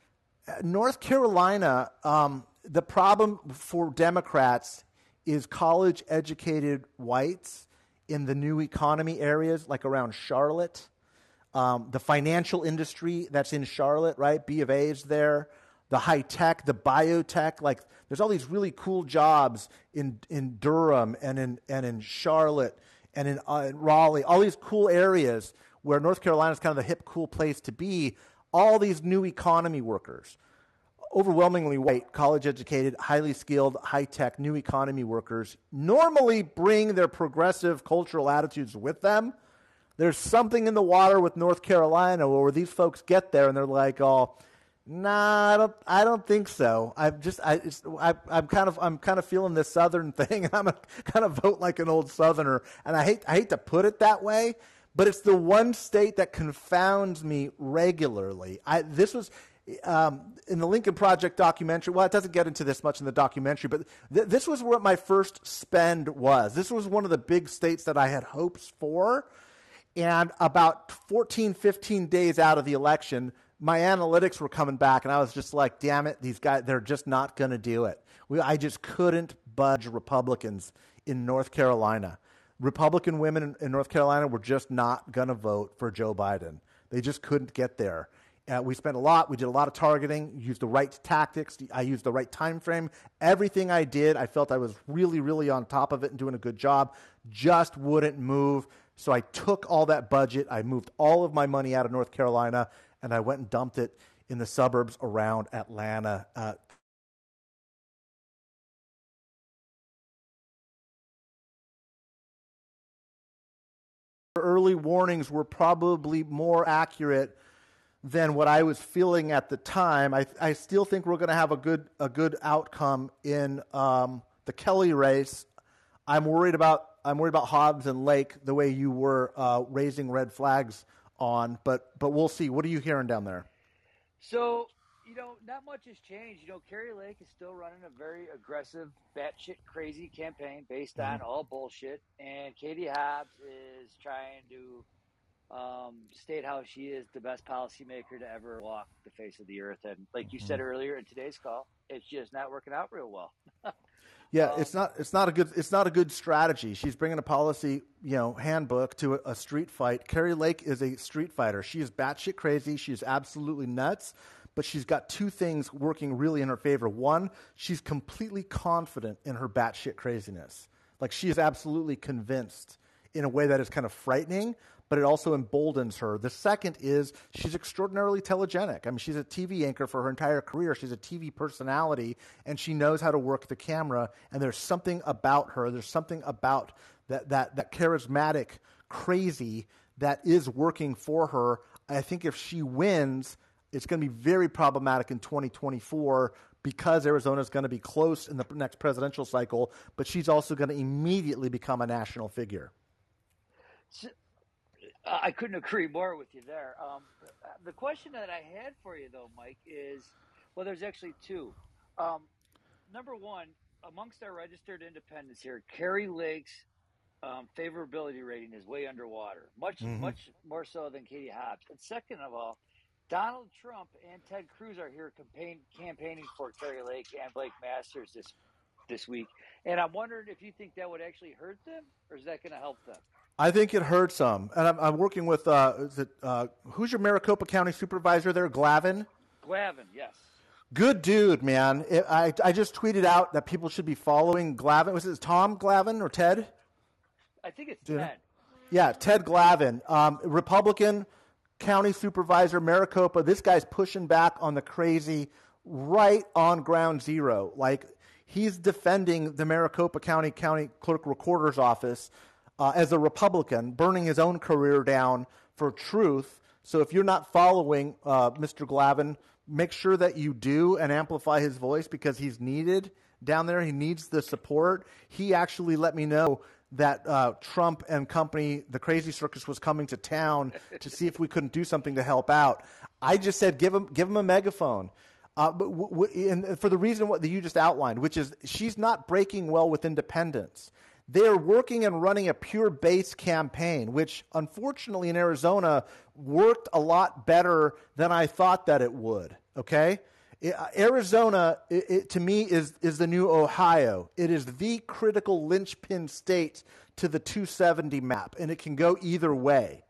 North Carolina, um, the problem for Democrats is college educated whites in the new economy areas, like around Charlotte. Um, the financial industry that's in Charlotte, right? B of A is there. The high tech, the biotech, like there's all these really cool jobs in, in Durham and in, and in Charlotte and in, uh, in Raleigh, all these cool areas where North Carolina is kind of the hip, cool place to be. All these new economy workers, overwhelmingly white, college educated, highly skilled, high tech, new economy workers, normally bring their progressive cultural attitudes with them. There's something in the water with North Carolina where these folks get there and they're like, "Oh, nah, I don't, I don't think so. I'm just, I, I, I'm kind of, I'm kind of feeling this Southern thing, I'm kind of vote like an old Southerner. And I hate, I hate to put it that way, but it's the one state that confounds me regularly. I, this was. Um, in the Lincoln Project documentary, well, it doesn't get into this much in the documentary, but th- this was what my first spend was. This was one of the big states that I had hopes for. And about 14, 15 days out of the election, my analytics were coming back, and I was just like, damn it, these guys, they're just not going to do it. We, I just couldn't budge Republicans in North Carolina. Republican women in, North Carolina were just not going to vote for Joe Biden. They just couldn't get there. Uh, we spent a lot. We did a lot of targeting. Used the right tactics. I used the right time frame. Everything I did, I felt I was really, really on top of it and doing a good job. Just wouldn't move. So I took all that budget. I moved all of my money out of North Carolina, and I went and dumped it in the suburbs around Atlanta. Uh, early warnings were probably more accurate than what I was feeling at the time. I, I still think we're going to have a good a good outcome in um, the Kelly race. I'm worried about I'm worried about Hobbs and Lake the way you were uh, raising red flags on, but but we'll see. What are you hearing down there? So you know, not much has changed. You know, Kari Lake is still running a very aggressive, batshit crazy campaign based on all bullshit, and Katie Hobbs is trying to um, state how she is the best policymaker to ever walk the face of the earth. And like you said earlier in today's call, it's just not working out real well. Yeah, Um, it's not it's not a good it's not a good strategy. She's bringing a policy, you know, handbook to a, a street fight. Kari Lake is a street fighter. She is batshit crazy. She is absolutely nuts, but she's got two things working really in her favor. One, she's completely confident in her batshit craziness. Like she is absolutely convinced in a way that is kind of frightening, but it also emboldens her. The second is she's extraordinarily telegenic. I mean, she's a TV anchor for her entire career. She's a TV personality, and she knows how to work the camera. And there's something about her. There's something about that that that charismatic, crazy that is working for her. I think if she wins, it's going to be very problematic in 2024 because Arizona is going to be close in the next presidential cycle, but she's also going to immediately become a national figure. So, I couldn't agree more with you there. Um, the question that I had for you, though, Mike, is well, there's actually two. Um, number one, amongst our registered independents here, Kari Lake's um, favorability rating is way underwater, much Mhm. much more so than Katie Hobbs. And second of all, Donald Trump and Ted Cruz are here campaign, campaigning for Kari Lake and Blake Masters this this week. And I'm wondering if you think that would actually hurt them, or is that going to help them? I think it hurts them. And I'm, I'm working with, uh, is it, uh, who's your Maricopa County supervisor there? Galvin? Galvin, yes. Good dude, man. It, I, I just tweeted out that people should be following Galvin. Was it Tom Galvin or Ted? I think it's. Ted. Yeah, Ted Galvin, um, Republican county supervisor, Maricopa. This guy's pushing back on the crazy right on ground zero. Like he's defending the Maricopa County County Clerk Recorder's Office uh, as a Republican, burning his own career down for truth. So if you're not following uh, Mr. Galvin, make sure that you do and amplify his voice because he's needed down there. He needs the support. He actually let me know that uh, Trump and company, the Crazy Circus, was coming to town to see if we couldn't do something to help out. I just said, give him, give him a megaphone. Uh, but w- w- and for the reason what that you just outlined, which is she's not breaking well with independents. They're working and running a pure base campaign, which unfortunately in Arizona worked a lot better than I thought that it would. Okay, Arizona it, it, to me is is the new Ohio. It is the critical linchpin state to the 270 map, and it can go either way.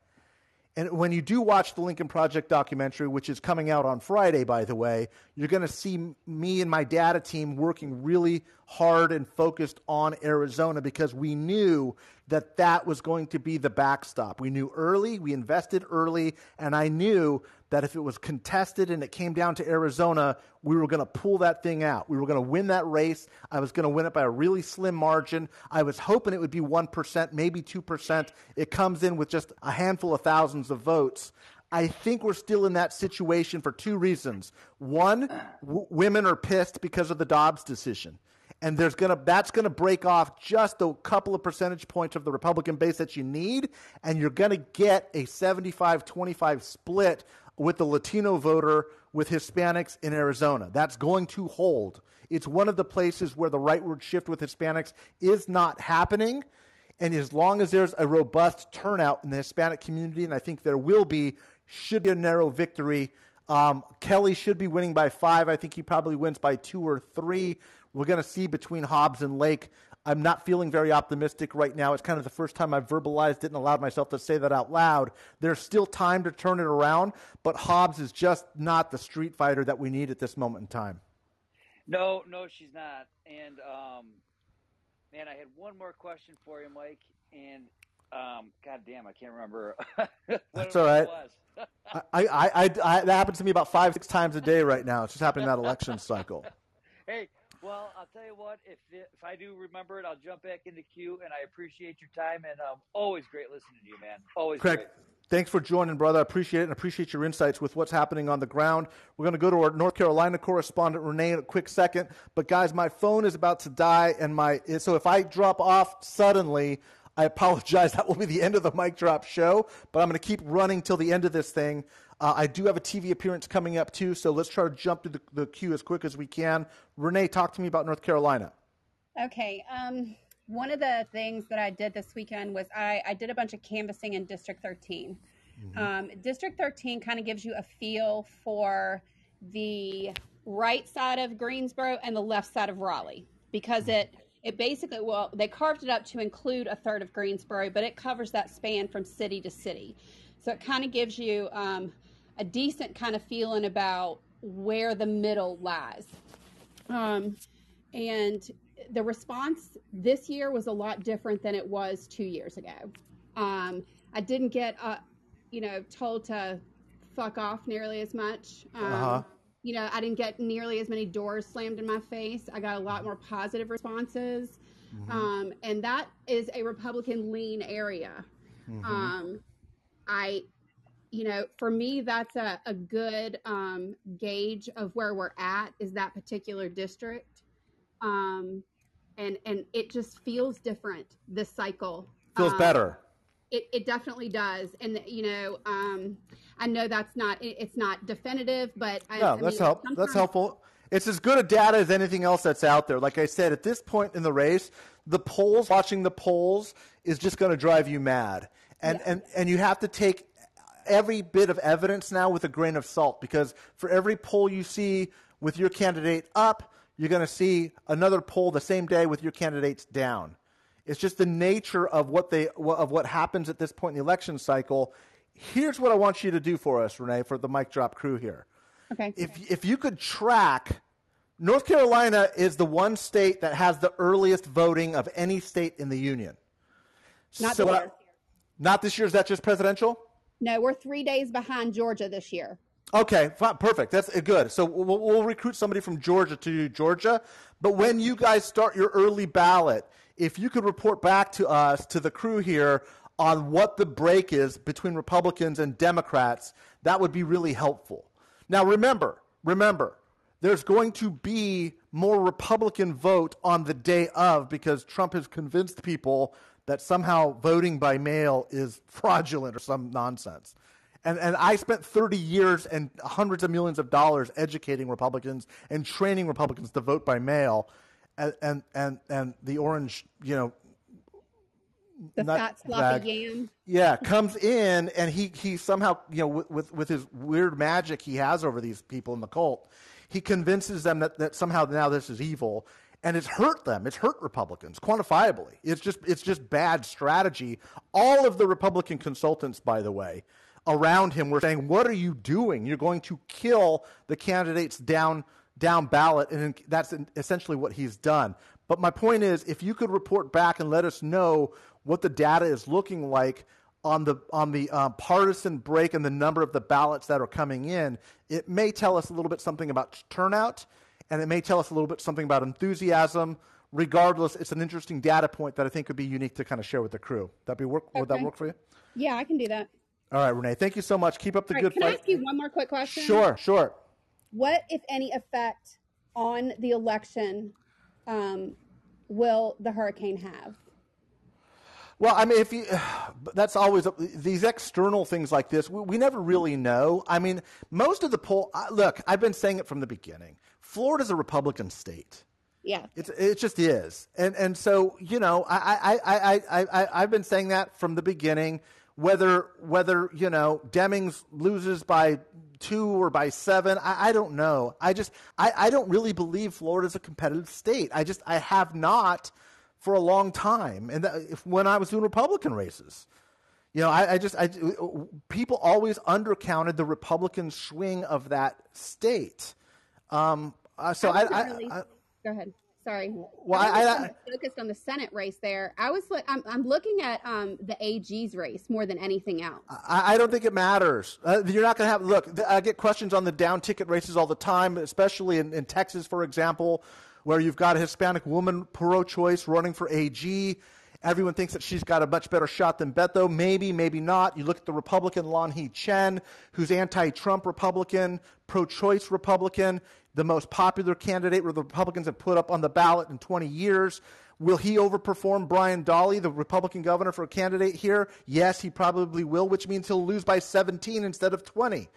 And when you do watch the Lincoln Project documentary, which is coming out on Friday, by the way, you're going to see me and my data team working really hard and focused on Arizona because we knew that that was going to be the backstop. We knew early, we invested early, and I knew that if it was contested and it came down to Arizona, we were going to pull that thing out. We were going to win that race. I was going to win it by a really slim margin. I was hoping it would be 1%, maybe 2%. It comes in with just a handful of thousands of votes. I think we're still in that situation for two reasons. One, w- women are pissed because of the Dobbs decision. And there's gonna that's gonna break off just a couple of percentage points of the Republican base that you need, and you're gonna get a 75-25 split with the Latino voter with Hispanics in Arizona. That's going to hold. It's one of the places where the rightward shift with Hispanics is not happening. And as long as there's a robust turnout in the Hispanic community, and I think there will be, should be a narrow victory. Um, Kelly should be winning by five. I think he probably wins by two or three. We're going to see between Hobbs and Lake. I'm not feeling very optimistic right now. It's kind of the first time I've verbalized it and allowed myself to say that out loud. There's still time to turn it around, but Hobbs is just not the street fighter that we need at this moment in time. No, no, she's not. And um, man, I had one more question for you, Mike. And um, God damn, I can't remember. That's all right. I, I, I, I, that happens to me about five, six times a day right now. It's just happening in that election cycle. hey, well, I'll tell you what. If if I do remember it, I'll jump back in the queue. And I appreciate your time. And um, always great listening to you, man. Always Craig, great. thanks for joining, brother. I appreciate it and appreciate your insights with what's happening on the ground. We're going to go to our North Carolina correspondent, Renee, in a quick second. But, guys, my phone is about to die. and my So if I drop off suddenly, I apologize. That will be the end of the mic drop show, but I'm going to keep running till the end of this thing. Uh, I do have a TV appearance coming up too, so let's try to jump to the, the queue as quick as we can. Renee, talk to me about North Carolina. Okay. Um, one of the things that I did this weekend was I, I did a bunch of canvassing in District 13. Mm-hmm. Um, District 13 kind of gives you a feel for the right side of Greensboro and the left side of Raleigh because mm-hmm. it it basically well they carved it up to include a third of Greensboro, but it covers that span from city to city. So it kind of gives you um, a decent kind of feeling about where the middle lies. Um, and the response this year was a lot different than it was two years ago. Um, I didn't get, uh, you know, told to fuck off nearly as much. Um, uh-huh. You know, I didn't get nearly as many doors slammed in my face. I got a lot more positive responses. Mm-hmm. Um, and that is a Republican lean area. Mm-hmm. Um, I, you know, for me, that's a, a good um, gauge of where we're at is that particular district. Um, and, and it just feels different this cycle. Feels um, better. It, it definitely does. And, you know, um, I know that's not, it, it's not definitive, but I, no, I that's mean, help. That's helpful. It's as good a data as anything else that's out there. Like I said, at this point in the race, the polls, watching the polls is just going to drive you mad. And, yeah. and, and you have to take every bit of evidence now with a grain of salt because for every poll you see with your candidate up, you're going to see another poll the same day with your candidates down. It's just the nature of what they of what happens at this point in the election cycle. Here's what I want you to do for us, Renee, for the mic drop crew here. Okay. If if you could track North Carolina is the one state that has the earliest voting of any state in the union. Not so this year. Not this year. Is that just presidential? No, we're three days behind Georgia this year. Okay, fine, perfect. That's eh, good. So we'll, we'll, recruit somebody from Georgia to Georgia. But when you guys start your early ballot, if you could report back to us, to the crew here, on what the break is between Republicans and Democrats, that would be really helpful. Now, remember, remember, there's going to be more Republican vote on the day of because Trump has convinced people that somehow voting by mail is fraudulent or some nonsense. And, and I spent 30 years and hundreds of millions of dollars educating Republicans and training Republicans to vote by mail. And, and, and, and the orange, you know, the fat sloppy yam. Yeah, comes in and he, he somehow, you know, with, with, with his weird magic he has over these people in the cult, he convinces them that, that somehow now this is evil and it's hurt them. It's hurt Republicans quantifiably. It's just it's just bad strategy. All of the Republican consultants, by the way, around him were saying, "What are you doing? You're going to kill the candidates down down ballot," and that's essentially what he's done. But my point is, if you could report back and let us know what the data is looking like on the on the uh, partisan break and the number of the ballots that are coming in, it may tell us a little bit something about turnout and it may tell us a little bit something about enthusiasm. Regardless, it's an interesting data point that I think would be unique to kind of share with the crew. That be work? Okay. Would that work for you? Yeah, I can do that. All right, Renee. Thank you so much. Keep up the right, good can fight. I ask you one more quick question? Sure, sure. What, if any, effect on the election um, will the hurricane have? Well, I mean, if you, that's always these external things like this. We, we never really know. I mean, most of the poll. Look, I've been saying it from the beginning. Florida's a Republican state. Yeah, it's, it just is, and and so you know, I I I I I I've been saying that from the beginning. Whether whether you know Demings loses by two or by seven, I, I don't know. I just I, I don't really believe Florida's a competitive state. I just I have not for a long time, and that, when I was doing Republican races. You know, I, I just I, people always undercounted the Republican swing of that state. Um, uh, so I, I, really, I, go ahead. Sorry. Well, I, I, focused on the Senate race there. I was I'm, I'm looking at um, the AG's race more than anything else. I, I don't think it matters. Uh, you're not going to have look. I get questions on the down ticket races all the time, especially in, in Texas, for example, where you've got a Hispanic woman pro-choice running for AG. Everyone thinks that she's got a much better shot than Beto. Maybe, maybe not. You look at the Republican Lanhee Chen, who's anti-Trump Republican, pro-choice Republican, the most popular candidate where the Republicans have put up on the ballot in 20 years. Will he overperform Brian Dahle, the Republican governor for a candidate here? Yes, he probably will, which means he'll lose by 17 instead of 20.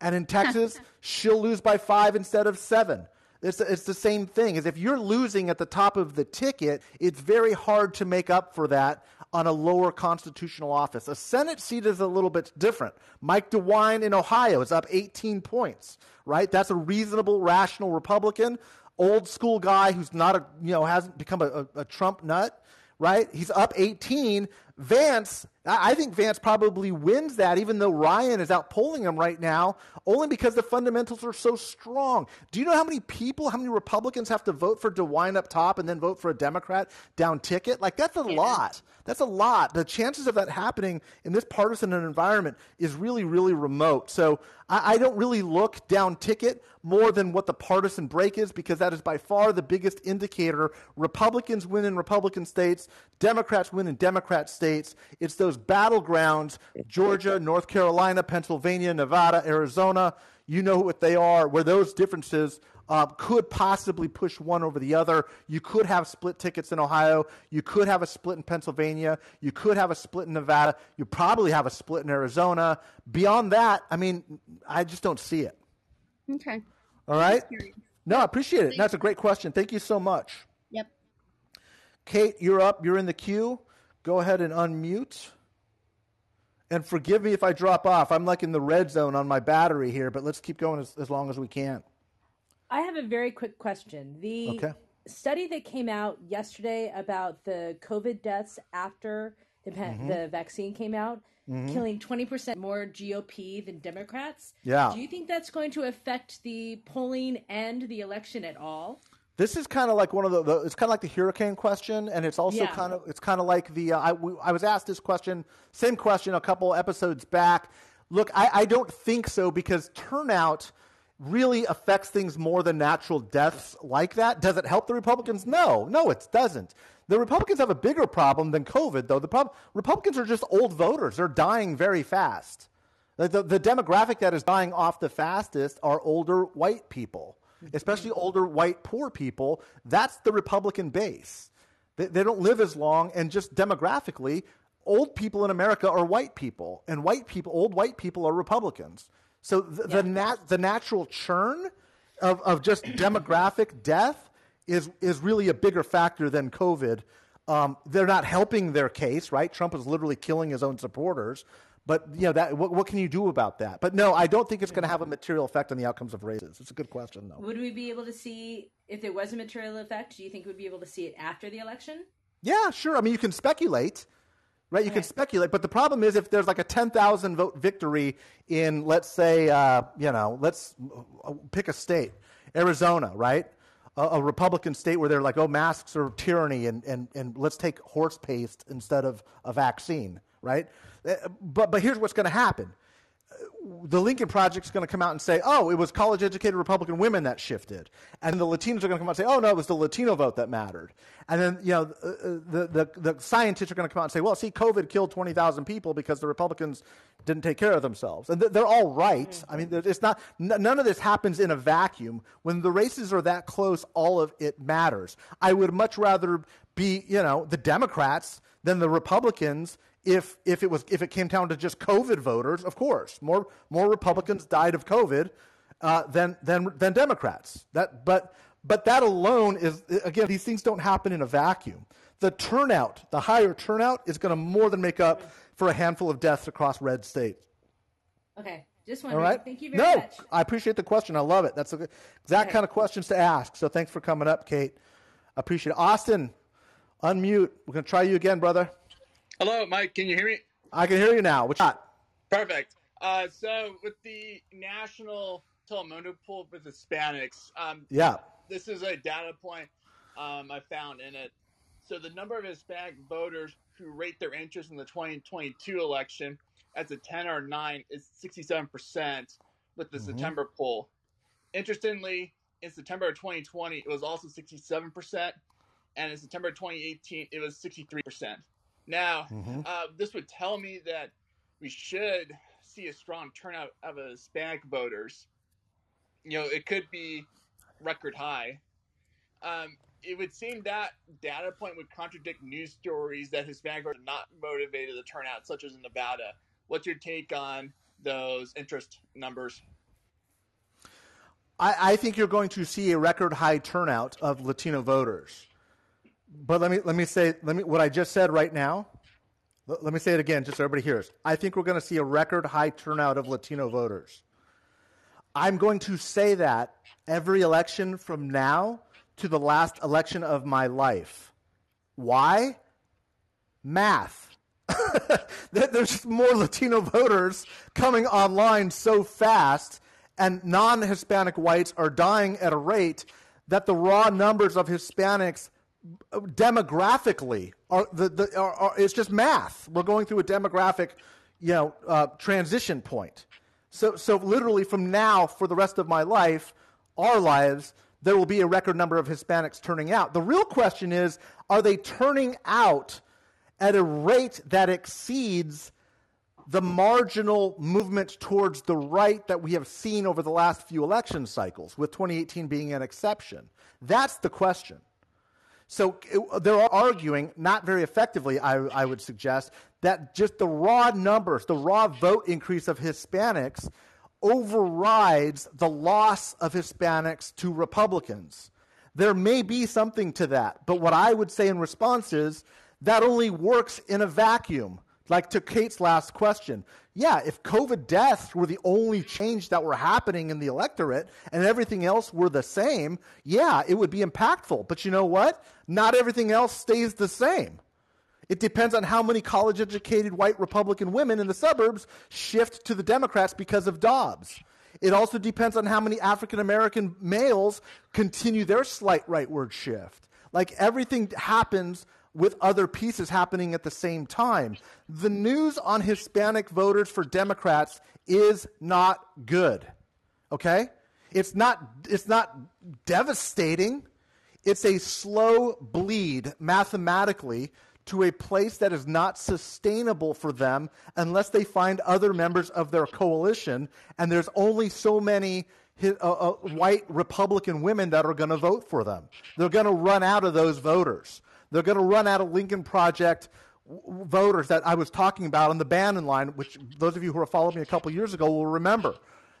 And in Texas, she'll lose by five instead of seven. It's, it's the same thing. Is if you're losing at the top of the ticket, it's very hard to make up for that on a lower constitutional office. A Senate seat is a little bit different. Mike DeWine in Ohio is up 18 points, right? That's a reasonable, rational Republican, old school guy who's not a, you know, hasn't become a, a, a Trump nut, right? He's up 18. Vance, I think Vance probably wins that, even though Ryan is out polling him right now, only because the fundamentals are so strong. Do you know how many people, how many Republicans have to vote for DeWine up top and then vote for a Democrat down ticket? Like, that's a yeah. lot. That's a lot. The chances of that happening in this partisan environment is really, really remote. So I, I don't really look down ticket more than what the partisan break is because that is by far the biggest indicator. Republicans win in Republican states, Democrats win in Democrat states. It's those battlegrounds Georgia, North Carolina, Pennsylvania, Nevada, Arizona. You know what they are, where those differences uh, could possibly push one over the other. You could have split tickets in Ohio. You could have a split in Pennsylvania. You could have a split in Nevada. You probably have a split in Arizona. Beyond that, I mean, I just don't see it. Okay. All right. No, I appreciate it. That's a great question. Thank you so much. Yep. Kate, you're up. You're in the queue. Go ahead and unmute. And forgive me if I drop off. I'm like in the red zone on my battery here, but let's keep going as, as long as we can. I have a very quick question. The okay. study that came out yesterday about the COVID deaths after the, mm-hmm. the vaccine came out, mm-hmm. killing 20% more GOP than Democrats. Yeah. Do you think that's going to affect the polling and the election at all? This is kind of like one of the, the, It's kind of like the hurricane question, and it's also yeah. kind of. It's kind of like the. Uh, I, we, I was asked this question, same question, a couple episodes back. Look, I, I don't think so because turnout really affects things more than natural deaths like that. Does it help the Republicans? No, no, it doesn't. The Republicans have a bigger problem than COVID, though. The problem, Republicans are just old voters. They're dying very fast. The, the, the demographic that is dying off the fastest are older white people, especially older white poor people. That's the Republican base. They, they don't live as long, and just demographically, old people in America are white people, and white people, old white people are Republicans. So the, yeah. the, nat- the natural churn of, of just demographic death is, is really a bigger factor than COVID. Um, they're not helping their case, right? Trump is literally killing his own supporters. But you know that what, what can you do about that? But no, I don't think it's going to have a material effect on the outcomes of races. It's a good question, though. Would we be able to see if there was a material effect? Do you think we'd be able to see it after the election? Yeah, sure. I mean, you can speculate right? You can speculate, but the problem is if there's like a 10,000 vote victory in, let's say, uh, you know, let's uh, pick a state, Arizona, right? A, a, Republican state where they're like, oh, masks are tyranny, and, and, and let's take horse paste instead of a vaccine, right? Uh, but, but here's what's going to happen the Lincoln Project is going to come out and say, oh, it was college educated Republican women that shifted. And the Latinos are going to come out and say, oh, no, it was the Latino vote that mattered. And then, you know, the, the, the scientists are going to come out and say, well, see, COVID killed 20,000 people because the Republicans didn't take care of themselves. And they're all right. Mm-hmm. I mean, it's not, none of this happens in a vacuum. When the races are that close, all of it matters. I would much rather be, you know, the Democrats than the Republicans if if it was if it came down to just COVID voters, of course, more more Republicans died of COVID uh, than than than Democrats. That but but that alone is again these things don't happen in a vacuum. The turnout, the higher turnout, is going to more than make up for a handful of deaths across red states. Okay, just wondering. All right. Thank you very no, much. I appreciate the question. I love it. That's the exact okay. kind of questions to ask. So thanks for coming up, Kate. I appreciate it. Austin, unmute. We're going to try you again, brother. Hello, Mike. Can you hear me? I can hear you now. What's up? Perfect. Uh, so with the national Telemundo poll with Hispanics, um, yeah, this is a data point um, I found in it. So the number of Hispanic voters who rate their interest in the 2022 election as a 10 or 9 is 67% with the mm-hmm. September poll. Interestingly, in September of 2020, it was also 67%, and in September 2018, it was 63%. Now, mm-hmm. uh, this would tell me that we should see a strong turnout of Hispanic voters. You know, it could be record high. Um, it would seem that data point would contradict news stories that Hispanic are not motivated to turn out, such as in Nevada. What's your take on those interest numbers? I, I think you're going to see a record high turnout of Latino voters. But let me let me say let me what I just said right now. Let, let me say it again, just so everybody hears. I think we're going to see a record high turnout of Latino voters. I'm going to say that every election from now to the last election of my life. Why? Math. There's more Latino voters coming online so fast, and non Hispanic whites are dying at a rate that the raw numbers of Hispanics demographically are the, the are, are, it's just math. We're going through a demographic, you know, uh, transition point. So so literally from now for the rest of my life, our lives, there will be a record number of Hispanics turning out. The real question is, are they turning out at a rate that exceeds the marginal movement towards the right that we have seen over the last few election cycles, with 2018 being an exception? That's the question. So they're arguing, not very effectively, I, I would suggest, that just the raw numbers, the raw vote increase of Hispanics overrides the loss of Hispanics to Republicans. There may be something to that, but what I would say in response is that only works in a vacuum. Like to Kate's last question. Yeah, if COVID deaths were the only change that were happening in the electorate and everything else were the same, yeah, it would be impactful. But you know what? Not everything else stays the same. It depends on how many college educated white Republican women in the suburbs shift to the Democrats because of Dobbs. It also depends on how many African American males continue their slight rightward shift. Like everything happens with other pieces happening at the same time. The news on Hispanic voters for Democrats is not good. Okay? It's not it's not devastating. It's a slow bleed mathematically to a place that is not sustainable for them unless they find other members of their coalition and there's only so many uh, uh, white Republican women that are going to vote for them. They're going to run out of those voters. They're going to run out of Lincoln Project voters that I was talking about on the Bannon line, which those of you who have followed me a couple years ago will remember.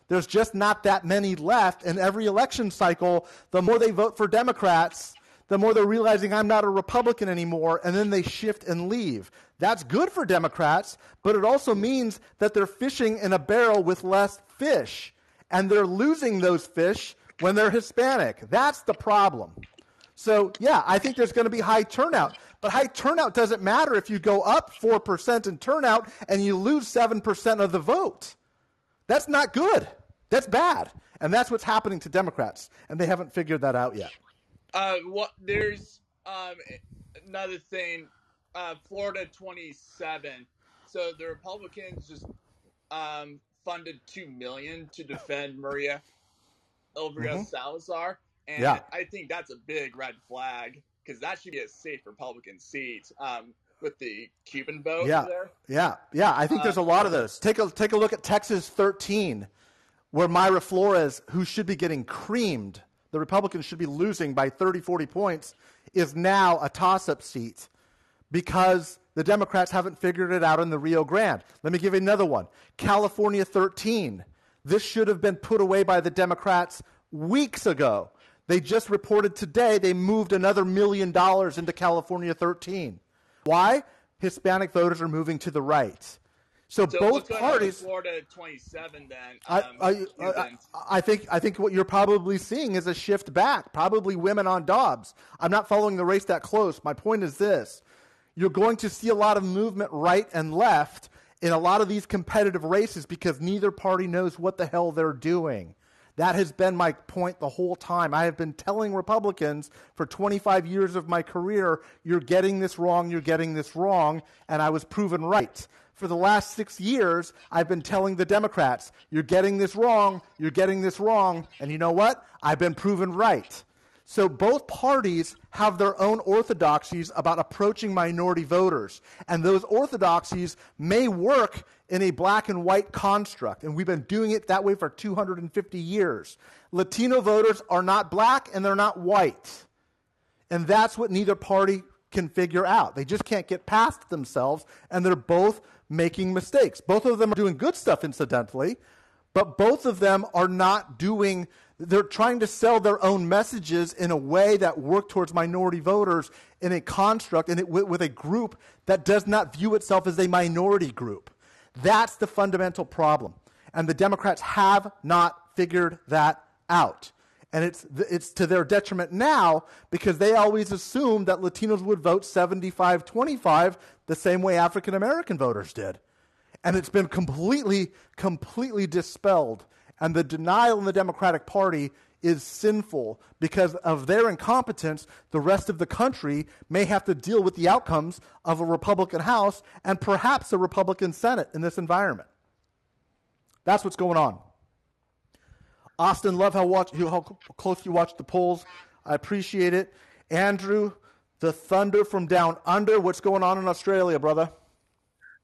There's just not that many left, and every election cycle, the more they vote for Democrats, the more they're realizing I'm not a Republican anymore, and then they shift and leave. That's good for Democrats, but it also means that they're fishing in a barrel with less fish, and they're losing those fish when they're Hispanic. That's the problem. So, yeah, I think there's going to be high turnout. But high turnout doesn't matter if you go up 4% in turnout and you lose 7% of the vote. That's not good. That's bad. And that's what's happening to Democrats. And they haven't figured that out yet. Uh, what there's um, another thing. Uh, Florida 27. So the Republicans just um, funded two million to defend Maria Elvira mm-hmm. Salazar. And yeah. I think that's a big red flag because that should be a safe Republican seat um, with the Cuban vote yeah. there. Yeah, yeah. I think there's a lot of those. Take a take a look at Texas 13, where Mayra Flores, who should be getting creamed, the Republicans should be losing by 30, 40 points, is now a toss-up seat because the Democrats haven't figured it out in the Rio Grande. Let me give you another one. California 13. This should have been put away by the Democrats weeks ago. They just reported today they moved another million dollars into California 13. Why? Hispanic voters are moving to the right. So, so both parties. Florida 27. Then um, I, I, I, I, think I think what you're probably seeing is a shift back. Probably women on Dobbs. I'm not following the race that close. My point is this: you're going to see a lot of movement right and left in a lot of these competitive races because neither party knows what the hell they're doing. That has been my point the whole time. I have been telling Republicans for 25 years of my career, you're getting this wrong, you're getting this wrong, and I was proven right. For the last six years, I've been telling the Democrats, you're getting this wrong, you're getting this wrong, and you know what? I've been proven right. So both parties have their own orthodoxies about approaching minority voters. And those orthodoxies may work in a black and white construct. And we've been doing it that way for 250 years. Latino voters are not black and they're not white. And that's what neither party can figure out. They just can't get past themselves, and they're both making mistakes. Both of them are doing good stuff, incidentally, but both of them are not doing, they're trying to sell their own messages in a way that work towards minority voters in a construct and with a group that does not view itself as a minority group. That's the fundamental problem. And the Democrats have not figured that out. And it's, it's to their detriment now because they always assumed that Latinos would vote 75 25 the same way African American voters did. And it's been completely, completely dispelled. And the denial in the Democratic Party is sinful because of their incompetence. The rest of the country may have to deal with the outcomes of a Republican House and perhaps a Republican Senate in this environment. That's what's going on. Austin, love how, watch, how close you watch the polls. I appreciate it. Andrew, the thunder from down under. What's going on in Australia, brother?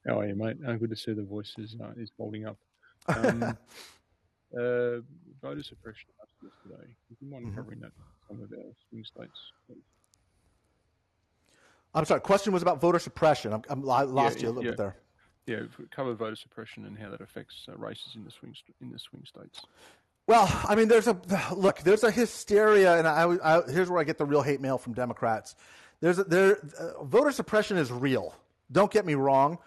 How are you, mate? Uh, good to see the voice is, uh, is holding up. Um, uh, voter suppression yesterday. Would you mind covering that some of our swing states, please? I'm sorry. Question was about voter suppression. I'm, I'm i lost yeah, you a little yeah. bit there. Yeah, cover voter suppression and how that affects uh, races in the swing in the swing states. Well, I mean, there's a look. There's a hysteria, and I, I here's where I get the real hate mail from Democrats. There's a, there uh, voter suppression is real. Don't get me wrong,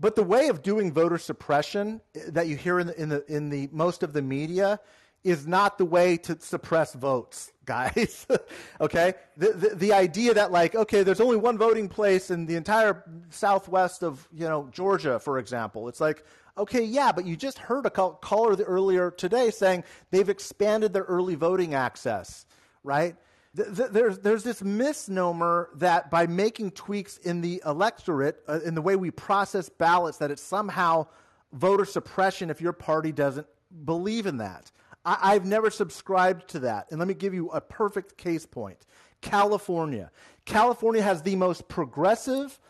but the way of doing voter suppression eh, that you hear in the, in the in the most of the media is not the way to suppress votes, guys. okay, the, the, the idea that like okay, there's only one voting place in the entire southwest of you know Georgia, for example. It's like Okay, yeah, but you just heard a caller the earlier today saying they've expanded their early voting access, right? There's, there's this misnomer that by making tweaks in the electorate, uh, in the way we process ballots, that it's somehow voter suppression if your party doesn't believe in that. I, I've never subscribed to that. And let me give you a perfect case point California. California has the most progressive,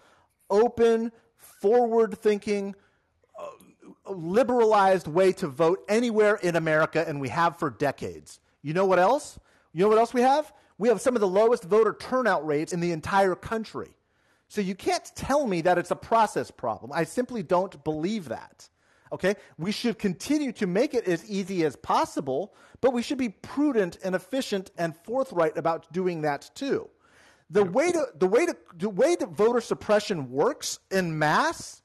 open, forward thinking, liberalized way to vote anywhere in America, and we have for decades. You know what else? You know what else we have? We have some of the lowest voter turnout rates in the entire country. So you can't tell me that it's a process problem. I simply don't believe that. Okay? We should continue to make it as easy as possible, but we should be prudent and efficient and forthright about doing that too. The way to the way to the way that voter suppression works in mass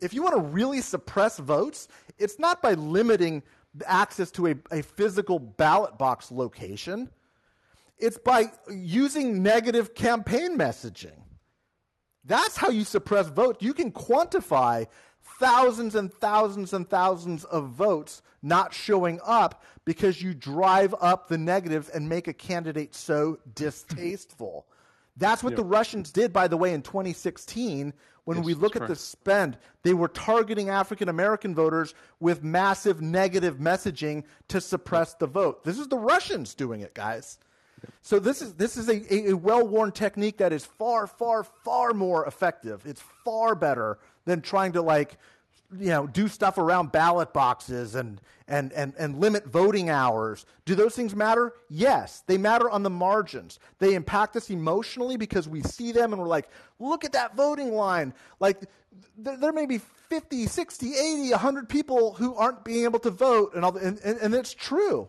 if you want to really suppress votes, it's not by limiting access to a, a physical ballot box location, it's by using negative campaign messaging. That's how you suppress votes. You can quantify thousands and thousands and thousands of votes not showing up because you drive up the negatives and make a candidate so distasteful. That's what the Russians did, by the way, in 2016 when yes, we look at the spend, they were targeting African American voters with massive negative messaging to suppress the vote. This is the Russians doing it, guys. So this is this is a, a well-worn technique that is far, far, far more effective. It's far better than trying to like you know, do stuff around ballot boxes and, and, and, and limit voting hours. Do those things matter? Yes, they matter on the margins. They impact us emotionally because we see them and we're like, look at that voting line. Like, th- there may be 50, 60, 80, 100 people who aren't being able to vote, and, all, and, and, and it's true.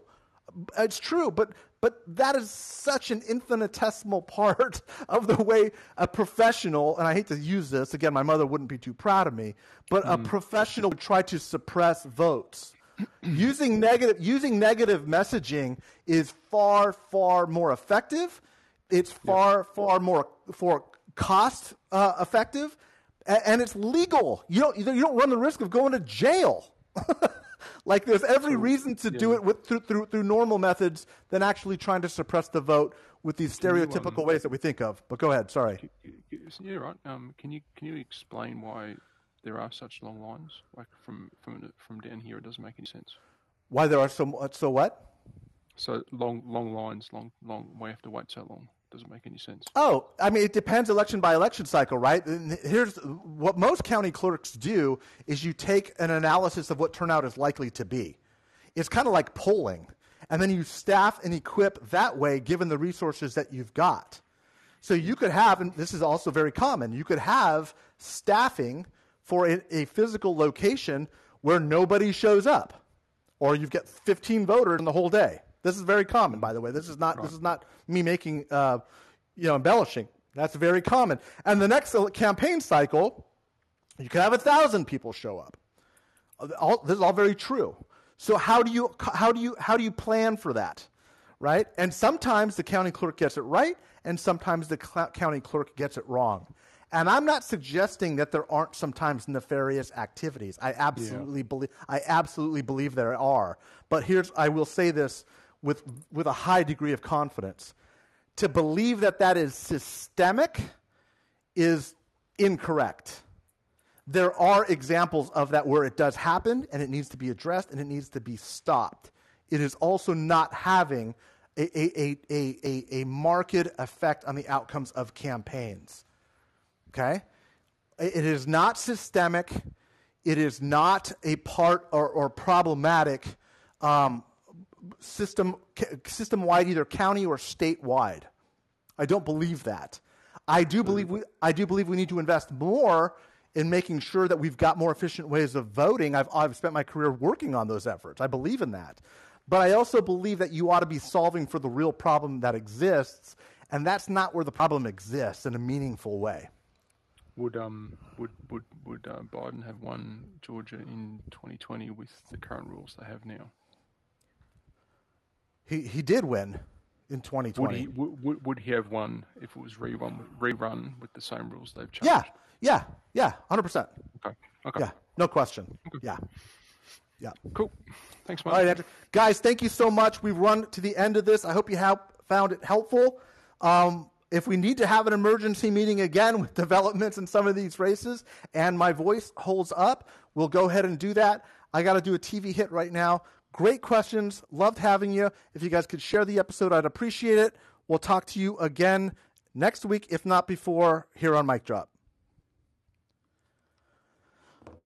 It's true, but but that is such an infinitesimal part of the way a professional, and I hate to use this, again, my mother wouldn't be too proud of me, but mm. a professional would try to suppress votes. using negative using negative messaging is far far more effective. It's far far more for cost uh, effective, and, and, it's legal. You don't you don't run the risk of going to jail. like there's every reason to do it with through, through, through normal methods than actually trying to suppress the vote with these stereotypical um, ways that we think of. But go ahead. Sorry. Yeah, right. Um, can you can you explain why there are such long lines? Like from from from down here, it doesn't make any sense. Why there are so so what? So long long lines, long long. Why have to wait so long? Doesn't make any sense. Oh, I mean, it depends election by election cycle, right? Here's what most county clerks do is you take an analysis of what turnout is likely to be. It's kind of like polling, and then you staff and equip that way given the resources that you've got. So you could have, and this is also very common, you could have staffing for a, a physical location where nobody shows up, or you've got 15 voters in the whole day. This is very common, by the way. This is not this is not me making uh, you know embellishing. That's very common. And the next campaign cycle, you could have a thousand people show up. All, this is all very true. So how do you how do you how do you plan for that, right? And sometimes the county clerk gets it right, and sometimes the cl- county clerk gets it wrong. And I'm not suggesting that there aren't sometimes nefarious activities. I absolutely yeah. believe I absolutely believe there are. But here's I will say this with with a high degree of confidence. To believe that that is systemic is incorrect. There are examples of that where it does happen and it needs to be addressed and it needs to be stopped. It is also not having a, a, a, a, a marked effect on the outcomes of campaigns. Okay? It is not systemic. It is not a part or, or problematic um, system system wide, either county or statewide. I don't believe that. I do believe we I do believe we need to invest more in making sure that we've got more efficient ways of voting. I've I've spent my career working on those efforts. I believe in that. But I also believe that you ought to be solving for the real problem that exists, and that's not where the problem exists in a meaningful way. Would um would would would uh, Biden have won Georgia in 2020 with the current rules they have now? He he did win in 2020. Would he would, would he have won if it was rerun rerun with the same rules they've changed? Yeah, yeah, yeah, hundred percent. Okay, okay. Yeah, no question. Okay. Yeah, yeah. Cool. Thanks, Mike. All right, Andrew. guys. Thank you so much. We've run to the end of this. I hope you have found it helpful. Um, if we need to have an emergency meeting again with developments in some of these races and my voice holds up, we'll go ahead and do that. I got to do a TV hit right now. Great questions. Loved having you. If you guys could share the episode, I'd appreciate it. We'll talk to you again next week, if not before, here on Mic Drop.